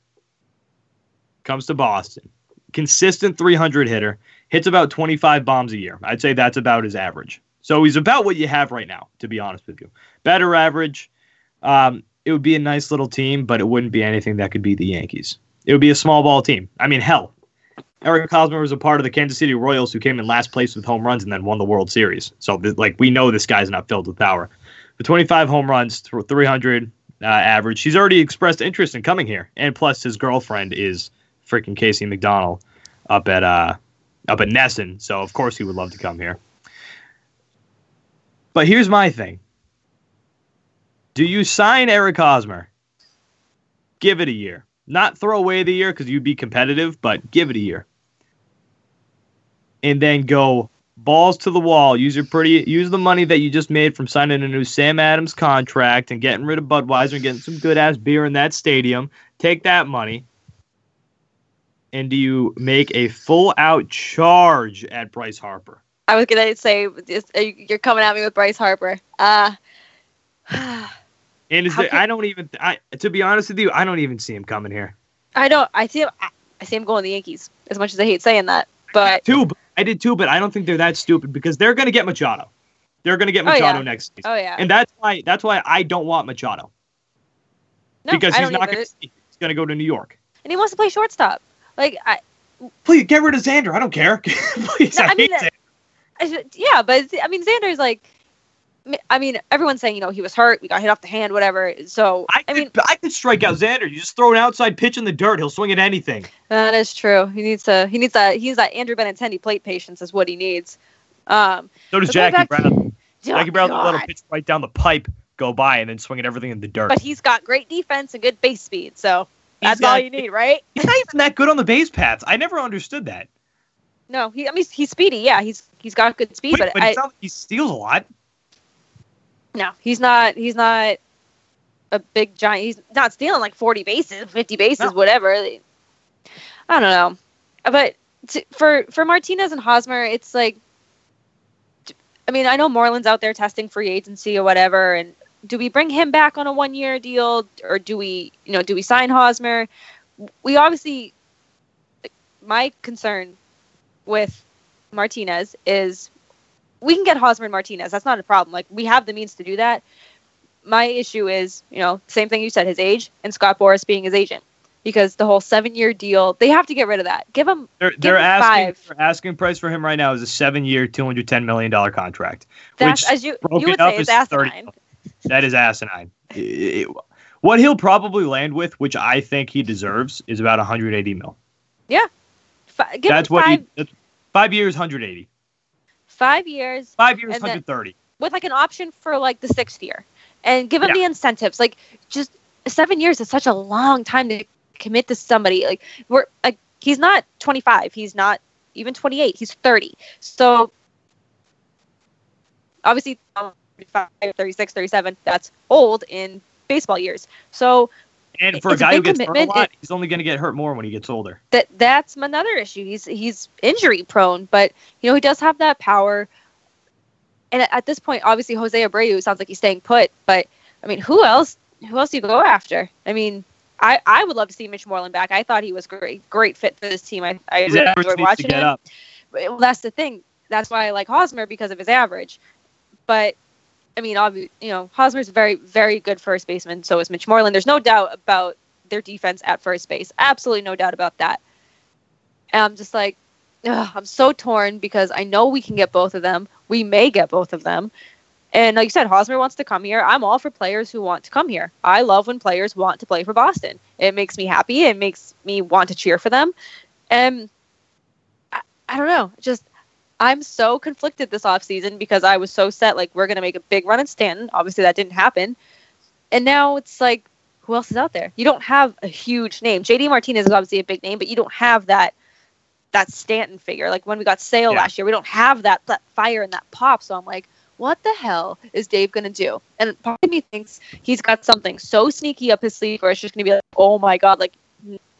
comes to Boston. Consistent 300 hitter, hits about 25 bombs a year. I'd say that's about his average. So he's about what you have right now, to be honest with you. Better average. Um, it would be a nice little team, but it wouldn't be anything that could beat the Yankees. It would be a small ball team. I mean, hell, Eric Hosmer was a part of the Kansas City Royals who came in last place with home runs and then won the World Series. So, like, we know this guy's not filled with power. But 25 home runs, th- 300, uh, average. He's already expressed interest in coming here, and plus his girlfriend is freaking Kacie McDonnell up at uh up in NESN, so of course he would love to come here. But here's my thing: Do you sign Eric Hosmer? Give it a year. Not throw away the year because you'd be competitive, but give it a year. And then go balls to the wall. Use your pretty use the money that you just made from signing a new Sam Adams contract and getting rid of Budweiser and getting some good ass beer in that stadium. Take that money. And do you make a full out charge at Bryce Harper? I was gonna say you're coming at me with Bryce Harper. Uh, And is there, can- I don't even I to be honest with you, I don't even see him coming here. I don't. I see him. I, see him going to the Yankees. As much as I hate saying that, but Too, I did too, but I don't think they're that stupid because they're going to get Machado. They're going to get Oh, Machado yeah. next season, oh yeah, and that's why that's why I don't want Machado no, because he's not either. to. He's going to go to New York. and he wants to play shortstop. Like I, Please get rid of Xander. I don't care. Please, No, I, I mean, hate Xander. I should- yeah, but I mean Xander's like, I mean everyone's saying you know he was hurt, we got hit off the hand, whatever. So I, I could, mean I could strike out Xander. You just throw an outside pitch in the dirt. He'll swing at anything. that is true. He needs to. He needs that. He's that Andrew Benintendi plate patience is what he needs. Um, So does Jackie Brown. Jackie oh, Brown let him pitch right down the pipe, go by, and then swing at everything in the dirt. But he's got great defense and good base speed, so That's all you need, right? He's not even that good on the base paths. I never understood that. No, he. I mean, he's speedy. Yeah, he's he's got good speed, But, but, but I, it's not like he steals a lot. no, he's not. He's not a big giant. He's not stealing like forty bases, fifty bases, No. whatever. I don't know, but t- for for Martinez and Hosmer, it's like. I mean, I know Moreland's out there testing free agency or whatever, and do we bring him back on a one year deal or do we, you know, do we sign Hosmer? We obviously, my concern with Martinez is we can get Hosmer and Martinez. That's not a problem. Like we have the means to do that. My issue is, you know, same thing you said, his age and Scott Boras being his agent. Because the whole seven year deal, they have to get rid of that. Give him They're, they're asking five. asking price for him right now is a seven year, two hundred ten million dollar contract. that's which as you you would say is it's 30 asinine. That is asinine. It- it- what he'll probably land with, which I think he deserves, is about 180 mil. Yeah. Give that's what five, he. That's, five years, 180. five years Five years, And then- 130. with like an option for like the sixth year and give him Yeah. the incentives. Like just seven years is such a long time to commit to somebody. Like we're like he's not 25. He's not even 28. He's 30. So obviously 35, 36, 37, that's old in baseball years. So And for a it's a guy who gets hurt a lot, he's only going to get hurt more when he gets older. that that's another issue. He's he's injury prone, but you know he does have that power. And at- at this point, obviously Jose Abreu sounds like he's staying put. But I mean, who else? Who else do you go after? I mean, I, I would love to see Mitch Moreland back. I thought he was great, great fit for this team. I, I His really enjoyed watching get him. up. But, well, that's the thing. That's why I like Hosmer because of his average. But I mean, obvi- you know, Hosmer's a very, very good first baseman. So is Mitch Moreland. There's no doubt about their defense at first base. Absolutely no doubt about that. And I'm just like, ugh, I'm so torn because I know we can get both of them. We may get both of them. And like you said, Hosmer wants to come here. I'm all for players who want to come here. I love when players want to play for Boston. It makes me happy. It makes me want to cheer for them. And I, I don't know. Just I'm so conflicted this offseason because I was so set like we're gonna make a big run in Stanton. Obviously that didn't happen. And now it's like, who else is out there? You don't have a huge name. JD Martinez is obviously a big name, but you don't have that that Stanton figure. Like when we got Sale Yeah. last year, we don't have that that fire and that pop. So I'm like, what the hell is Dave gonna do? And part of me thinks he's got something so sneaky up his sleeve where it's just gonna be like, oh my god, like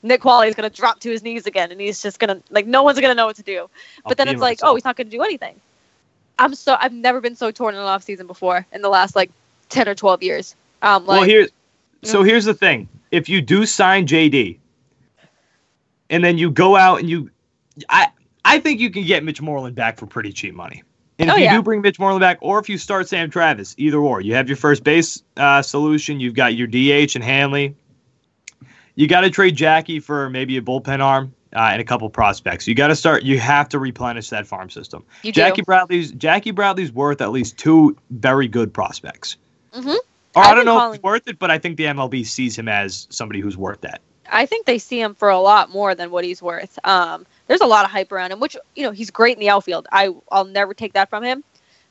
Nick Qualley is gonna drop to his knees again, and he's just gonna like no one's gonna know what to do. I'll But then it's like, myself. oh, he's not gonna do anything. I'm so I've never been so torn in an off season before in the last like ten or twelve years. Um, like, well, here's so here's the thing: if you do sign JD, and then you go out and you, I I think you can get Mitch Moreland back for pretty cheap money. And if Oh, you yeah. do bring Mitch Moreland back, or if you start Sam Travis, either or, you have your first base uh, solution. You've got your DH and Hanley. You got to trade Jackie for maybe a bullpen arm uh, and a couple prospects. You got to start. You have to replenish that farm system. you do. Jackie Bradley's Jackie Bradley's worth at least two very good prospects. Mhm. Or I've I don't been know if calling- he's worth it, but I think the MLB sees him as somebody who's worth that. I think they see him for a lot more than what he's worth. Um, there's a lot of hype around him, which you know he's great in the outfield. I I'll never take that from him,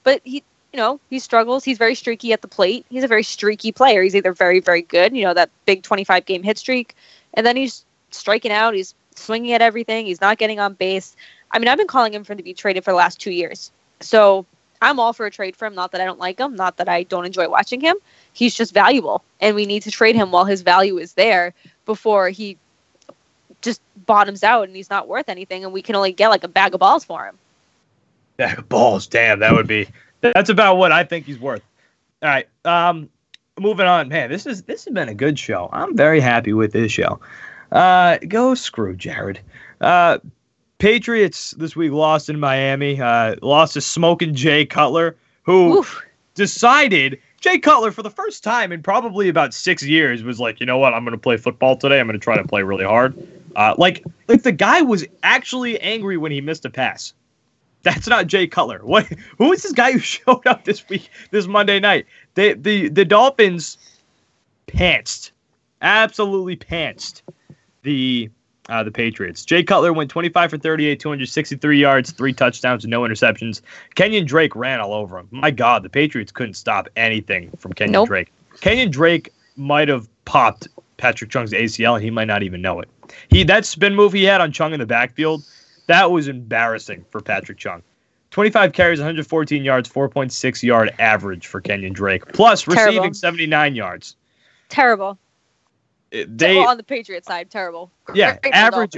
but he you know he struggles. He's very streaky at the plate. He's a very streaky player. He's either very very good, you know that big 25 game hit streak, and then he's striking out. He's swinging at everything. He's not getting on base. I mean, I've been calling him for him to be traded for the last two years. So I'm all for a trade for him. Not that I don't like him. Not that I don't enjoy watching him. He's just valuable, and we need to trade him while his value is there before he just bottoms out and he's not worth anything, and we can only get like a bag of balls for him. Yeah, balls. Damn, that would be. That's about what I think he's worth. All right. Um, moving on. Man, this is this has been a good show. I'm very happy with this show. Uh, go screw Jared. Uh, Patriots this week lost in Miami. Uh, lost to smoking Jay Cutler, who Oof. decided Jay Cutler for the first time in probably about six years was like, you know what, I'm going to play football today. I'm going to try to play really hard. Uh, like, like the guy was actually angry when he missed a pass. That's not Jay Cutler. What? Who is this guy who showed up this week, this Monday night? They, the the Dolphins pantsed, absolutely pantsed the uh, the Patriots. Jay Cutler went 25 for 38, 263 yards, three touchdowns, and no interceptions. Kenyon Drake ran all over him. My God, the Patriots couldn't stop anything from Kenyon Nope. Drake. Kenyon Drake might have popped Patrick Chung's ACL, and he might not even know it. He that spin move he had on Chung in the backfield, that was embarrassing for Patrick Chung. 25 carries, 114 yards, 4.6 yard average for Kenyon Drake, plus Terrible. receiving 79 yards. Terrible. It- They well, on the Patriots side, terrible. Yeah, Great for the average-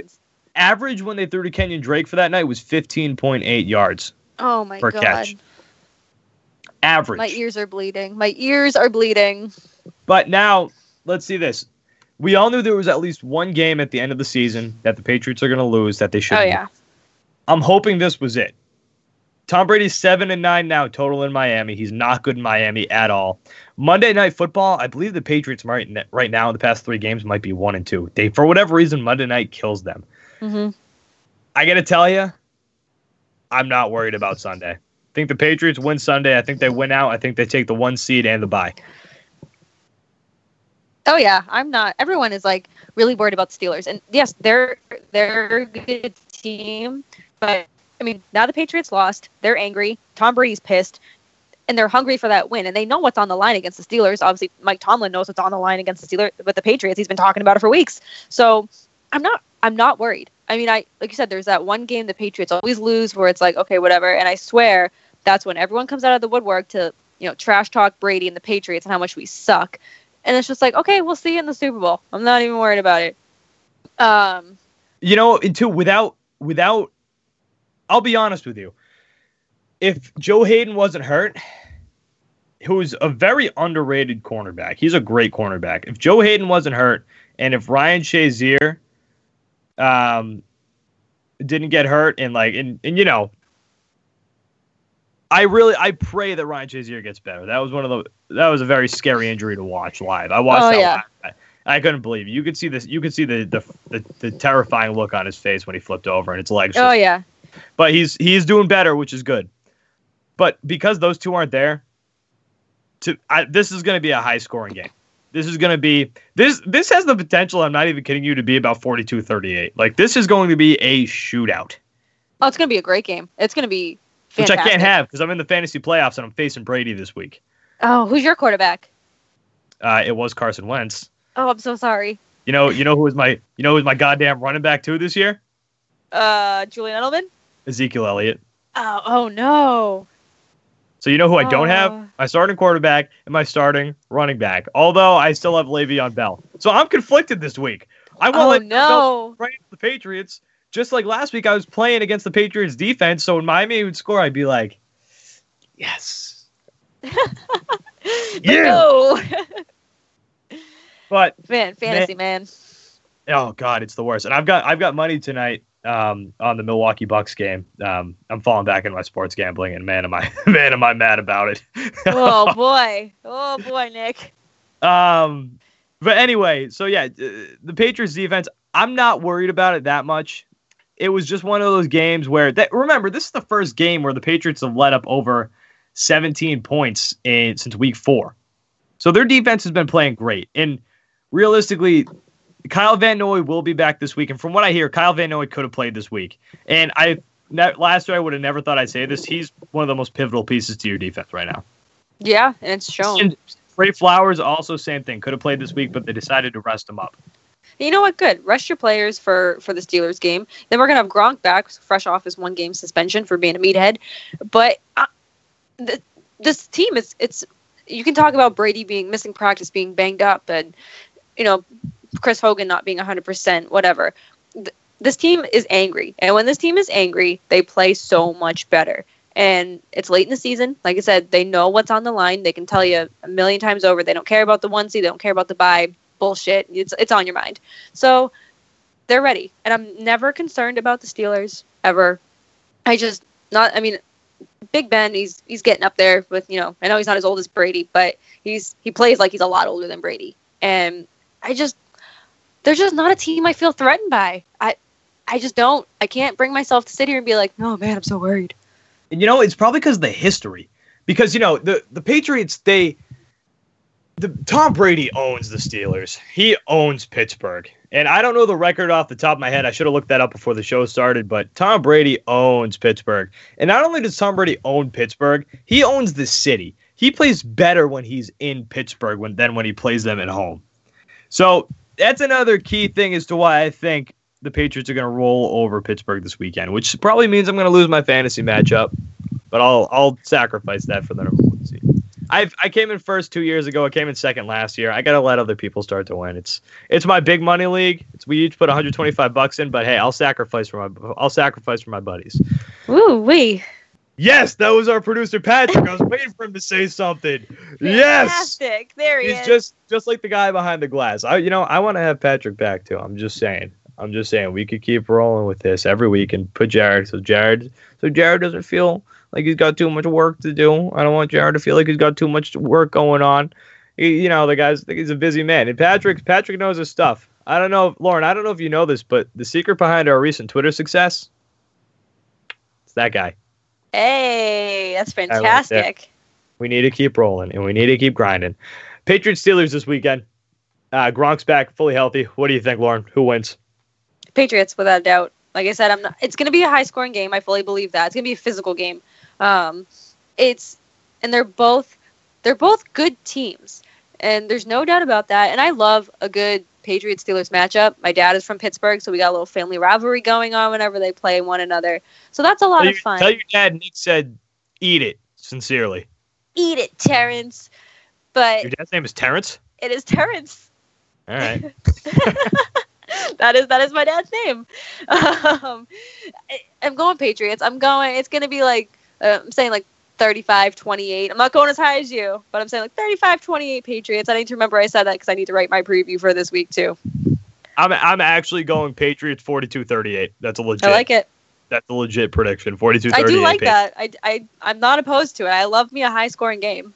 average when they threw to Kenyon Drake for that night was 15.8 yards Oh my per god. catch. Average. My ears are bleeding. My ears are bleeding. But now, let's see this. We all knew there was at least one game at the end of the season that the Patriots are going to lose that they should. Oh yeah. I'm hoping this was it. Tom Brady's seven and nine now total in Miami. He's not good in Miami at all. Monday Night Football. I believe the Patriots right right now in the past three games might be one and two. They for whatever reason Monday Night kills them. hmm I got to tell you, I'm not worried about Sunday. I think the Patriots win Sunday. I think they win out. I think they take the one seed and the bye. Oh yeah, I'm not. Everyone is like really worried about the Steelers, and yes, they're they're a good team, but I mean now the Patriots lost. They're angry. Tom Brady's pissed, and they're hungry for that win, and they know what's on the line against the Steelers. Obviously, Mike Tomlin knows what's on the line against the Steelers with the Patriots. He's been talking about it for weeks. So I'm not I'm not worried. I mean, I like you said, there's that one game the Patriots always lose where it's like okay, whatever, and I swear that's when everyone comes out of the woodwork to you know trash talk Brady and the Patriots and how much we suck. And it's just like, okay, we'll see you in the Super Bowl. I'm not even worried about it. Um, You know, and two without without. I'll be honest with you. If Joe Haden wasn't hurt, who's a very underrated cornerback, he's a great cornerback. If Joe Haden wasn't hurt, and if Ryan Shazier, um, didn't get hurt, and like, and and you know, I really I pray that Ryan Shazier gets better. That was one of the that was a very scary injury to watch live. I watched Oh, that. yeah. live. I, couldn't believe it. You could see this. You could see the the, the the terrifying look on his face when he flipped over and his legs. oh yeah, But he's he's doing better, which is good. But because those two aren't there, to I, this is going to be a high scoring game. This is going to be this this has the potential. I'm not even kidding you to be about 42-38. Like this is going to be a shootout. oh, it's gonna be a great game. It's gonna be which I can't have because I'm in the fantasy playoffs and I'm facing Brady this week. Oh, who's your quarterback? Uh, it was Carson Wentz. Oh, I'm so sorry. You know, you know who was my, you know who was my goddamn running back too this year? Uh, Julian Edelman. Ezekiel Elliott. Oh, oh no. So you know who I don't have? Oh. My starting quarterback and my starting running back. Although I still have Le'Veon Bell. So I'm conflicted this week. I want Oh no. right the Patriots. Just like last week, I was playing against the Patriots defense. So when Miami would score, I'd be like, yes. Yeah. No. But man, fantasy man. Oh God, it's the worst. And I've got I've got money tonight um, on the Milwaukee Bucks game. Um, I'm falling back in my sports gambling, and man, am I man am I mad about it. Oh boy. Oh boy, Nick. um, but anyway, so yeah, uh, the Patriots defense. I'm not worried about it that much. It was just one of those games where that. Remember, this is the first game where the Patriots have let up over 17 points in since week four. So their defense has been playing great. And realistically, Kyle Van Noy will be back this week. And from what I hear, Kyle Van Noy could have played this week. And I last year I would have never thought I'd say this. He's one of the most pivotal pieces to your defense right now. Yeah, and it's shown. And Trey Flowers also same thing. Could have played this week, but they decided to rest him up. You know what? Good. Rest your players for for the Steelers game. Then we're gonna have Gronk back, fresh off his one game suspension for being a meathead. But uh, this team is it's. You can talk about Brady being missing practice, being banged up, and you know Chris Hogan not being 100%, whatever. Th- this team is angry. And when this team is angry, they play so much better. And it's late in the season. Like I said, they know what's on the line. They can tell you a million times over. They don't care about the one seed. They don't care about the bye bullshit. It's it's on your mind. So they're ready. And I'm never concerned about the Steelers ever. I just not. I mean, Big Ben. He's he's getting up there with you know. I know he's not as old as Brady, but he's he plays like he's a lot older than Brady. And I just they're just not a team I feel threatened by. I I just don't. I can't bring myself to sit here and be like, "No, man, I'm so worried." And you know, it's probably because the history. Because you know, the the Patriots, they the Tom Brady owns the Steelers. He owns Pittsburgh. And I don't know the record off the top of my head. I should have looked that up before the show started, but Tom Brady owns Pittsburgh. And not only does Tom Brady own Pittsburgh, he owns the city. He plays better when he's in Pittsburgh when, than when he plays them at home. So that's another key thing as to why I think the Patriots are going to roll over Pittsburgh this weekend, which probably means I'm going to lose my fantasy matchup, but I'll I'll sacrifice that for the number one seed. I I came in first two years ago. I came in second last year. I got to let other people start to win. It's it's my big money league. It's we each put 125 bucks in, but hey, I'll sacrifice for my I'll sacrifice for my buddies. Ooh wee. Yes, that was our producer Patrick. I was waiting for him to say something. Fantastic. Yes, there he He's is. just just like the guy behind the glass. I, you know, I want to have Patrick back too. I'm just saying. I'm just saying we could keep rolling with this every week and put Jared so Jared so Jared doesn't feel like he's got too much work to do. I don't want Jared to feel like he's got too much work going on. He, you know, the guy's he's a busy man. And Patrick Patrick knows his stuff. I don't know, Lauren. I don't know if you know this, but the secret behind our recent Twitter success, it's that guy. Hey, that's fantastic. We need to keep rolling and we need to keep grinding. Patriots Steelers this weekend. Uh, Gronk's back, fully healthy. What do you think, Lauren? Who wins? Patriots, without a doubt. Like I said, I'm not. It's going to be a high scoring game. I fully believe that. It's going to be a physical game. Um, it's and they're both they're both good teams, and there's no doubt about that. And I love a good Patriots Steelers matchup. My dad is from Pittsburgh, so we got a little family rivalry going on whenever they play one another. So that's a lot tell of fun. Tell your dad Nick said, "Eat it." Sincerely. Eat it, Terrence. But Your dad's name is Terrence. it is Terrence. All right. that is that is my dad's name. Um, I, I'm going Patriots. I'm going. It's going to be like uh, I'm saying like 35 28. I'm not going as high as you, but I'm saying like 35 28 Patriots. I need to remember I said that because I need to write my preview for this week too. I'm I'm actually going Patriots 42-38. That's a legit. I like it. That's a legit prediction. 42-38. I do like Patriots. that. I, I I'm not opposed to it. I love me a high scoring game.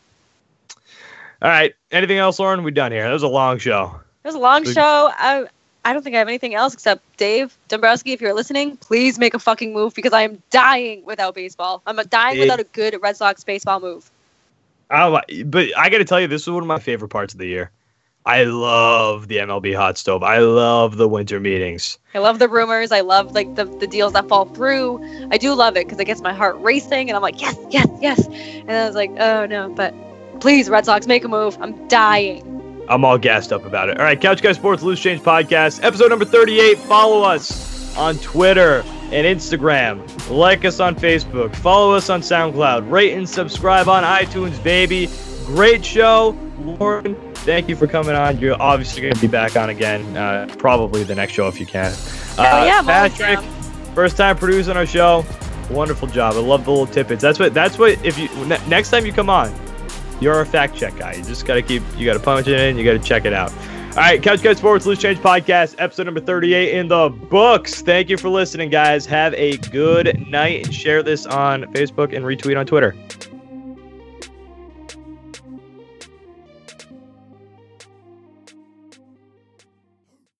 All right. Anything else, Lauren? We done here. That was a long show. It was a long Good. show. I I don't think I have anything else except Dave Dombrowski. If you're listening, please make a fucking move because I am dying without baseball. I'm dying without a good Red Sox baseball move. Oh, but I got to tell you, this is one of my favorite parts of the year. I love the MLB hot stove. I love the winter meetings. I love the rumors. I love like the, the deals that fall through. I do love it because it gets my heart racing, and I'm like, yes, yes, yes. And I was like, oh no, but please, Red Sox, make a move. I'm dying. I'm all gassed up about it. All right, Couch Guy Sports Loose Change Podcast, episode number 38. Follow us on Twitter and Instagram. Like us on Facebook. Follow us on SoundCloud. Rate and subscribe on iTunes, baby. Great show. Lauren, thank you for coming on. You're obviously going to be back on again, uh, probably the next show if you can. Oh Uh, yeah, Patrick, first time producing our show. Wonderful job. I love the little tidbits. That's what. That's what. If you ne- next time you come on, you're a fact check guy. You just got to keep. You got to punch it in. You got to check it out. All right, Couch Guy Sports Loose Change Podcast, episode number 38 in the books. Thank you for listening, guys. Have a good night and share this on Facebook and retweet on Twitter.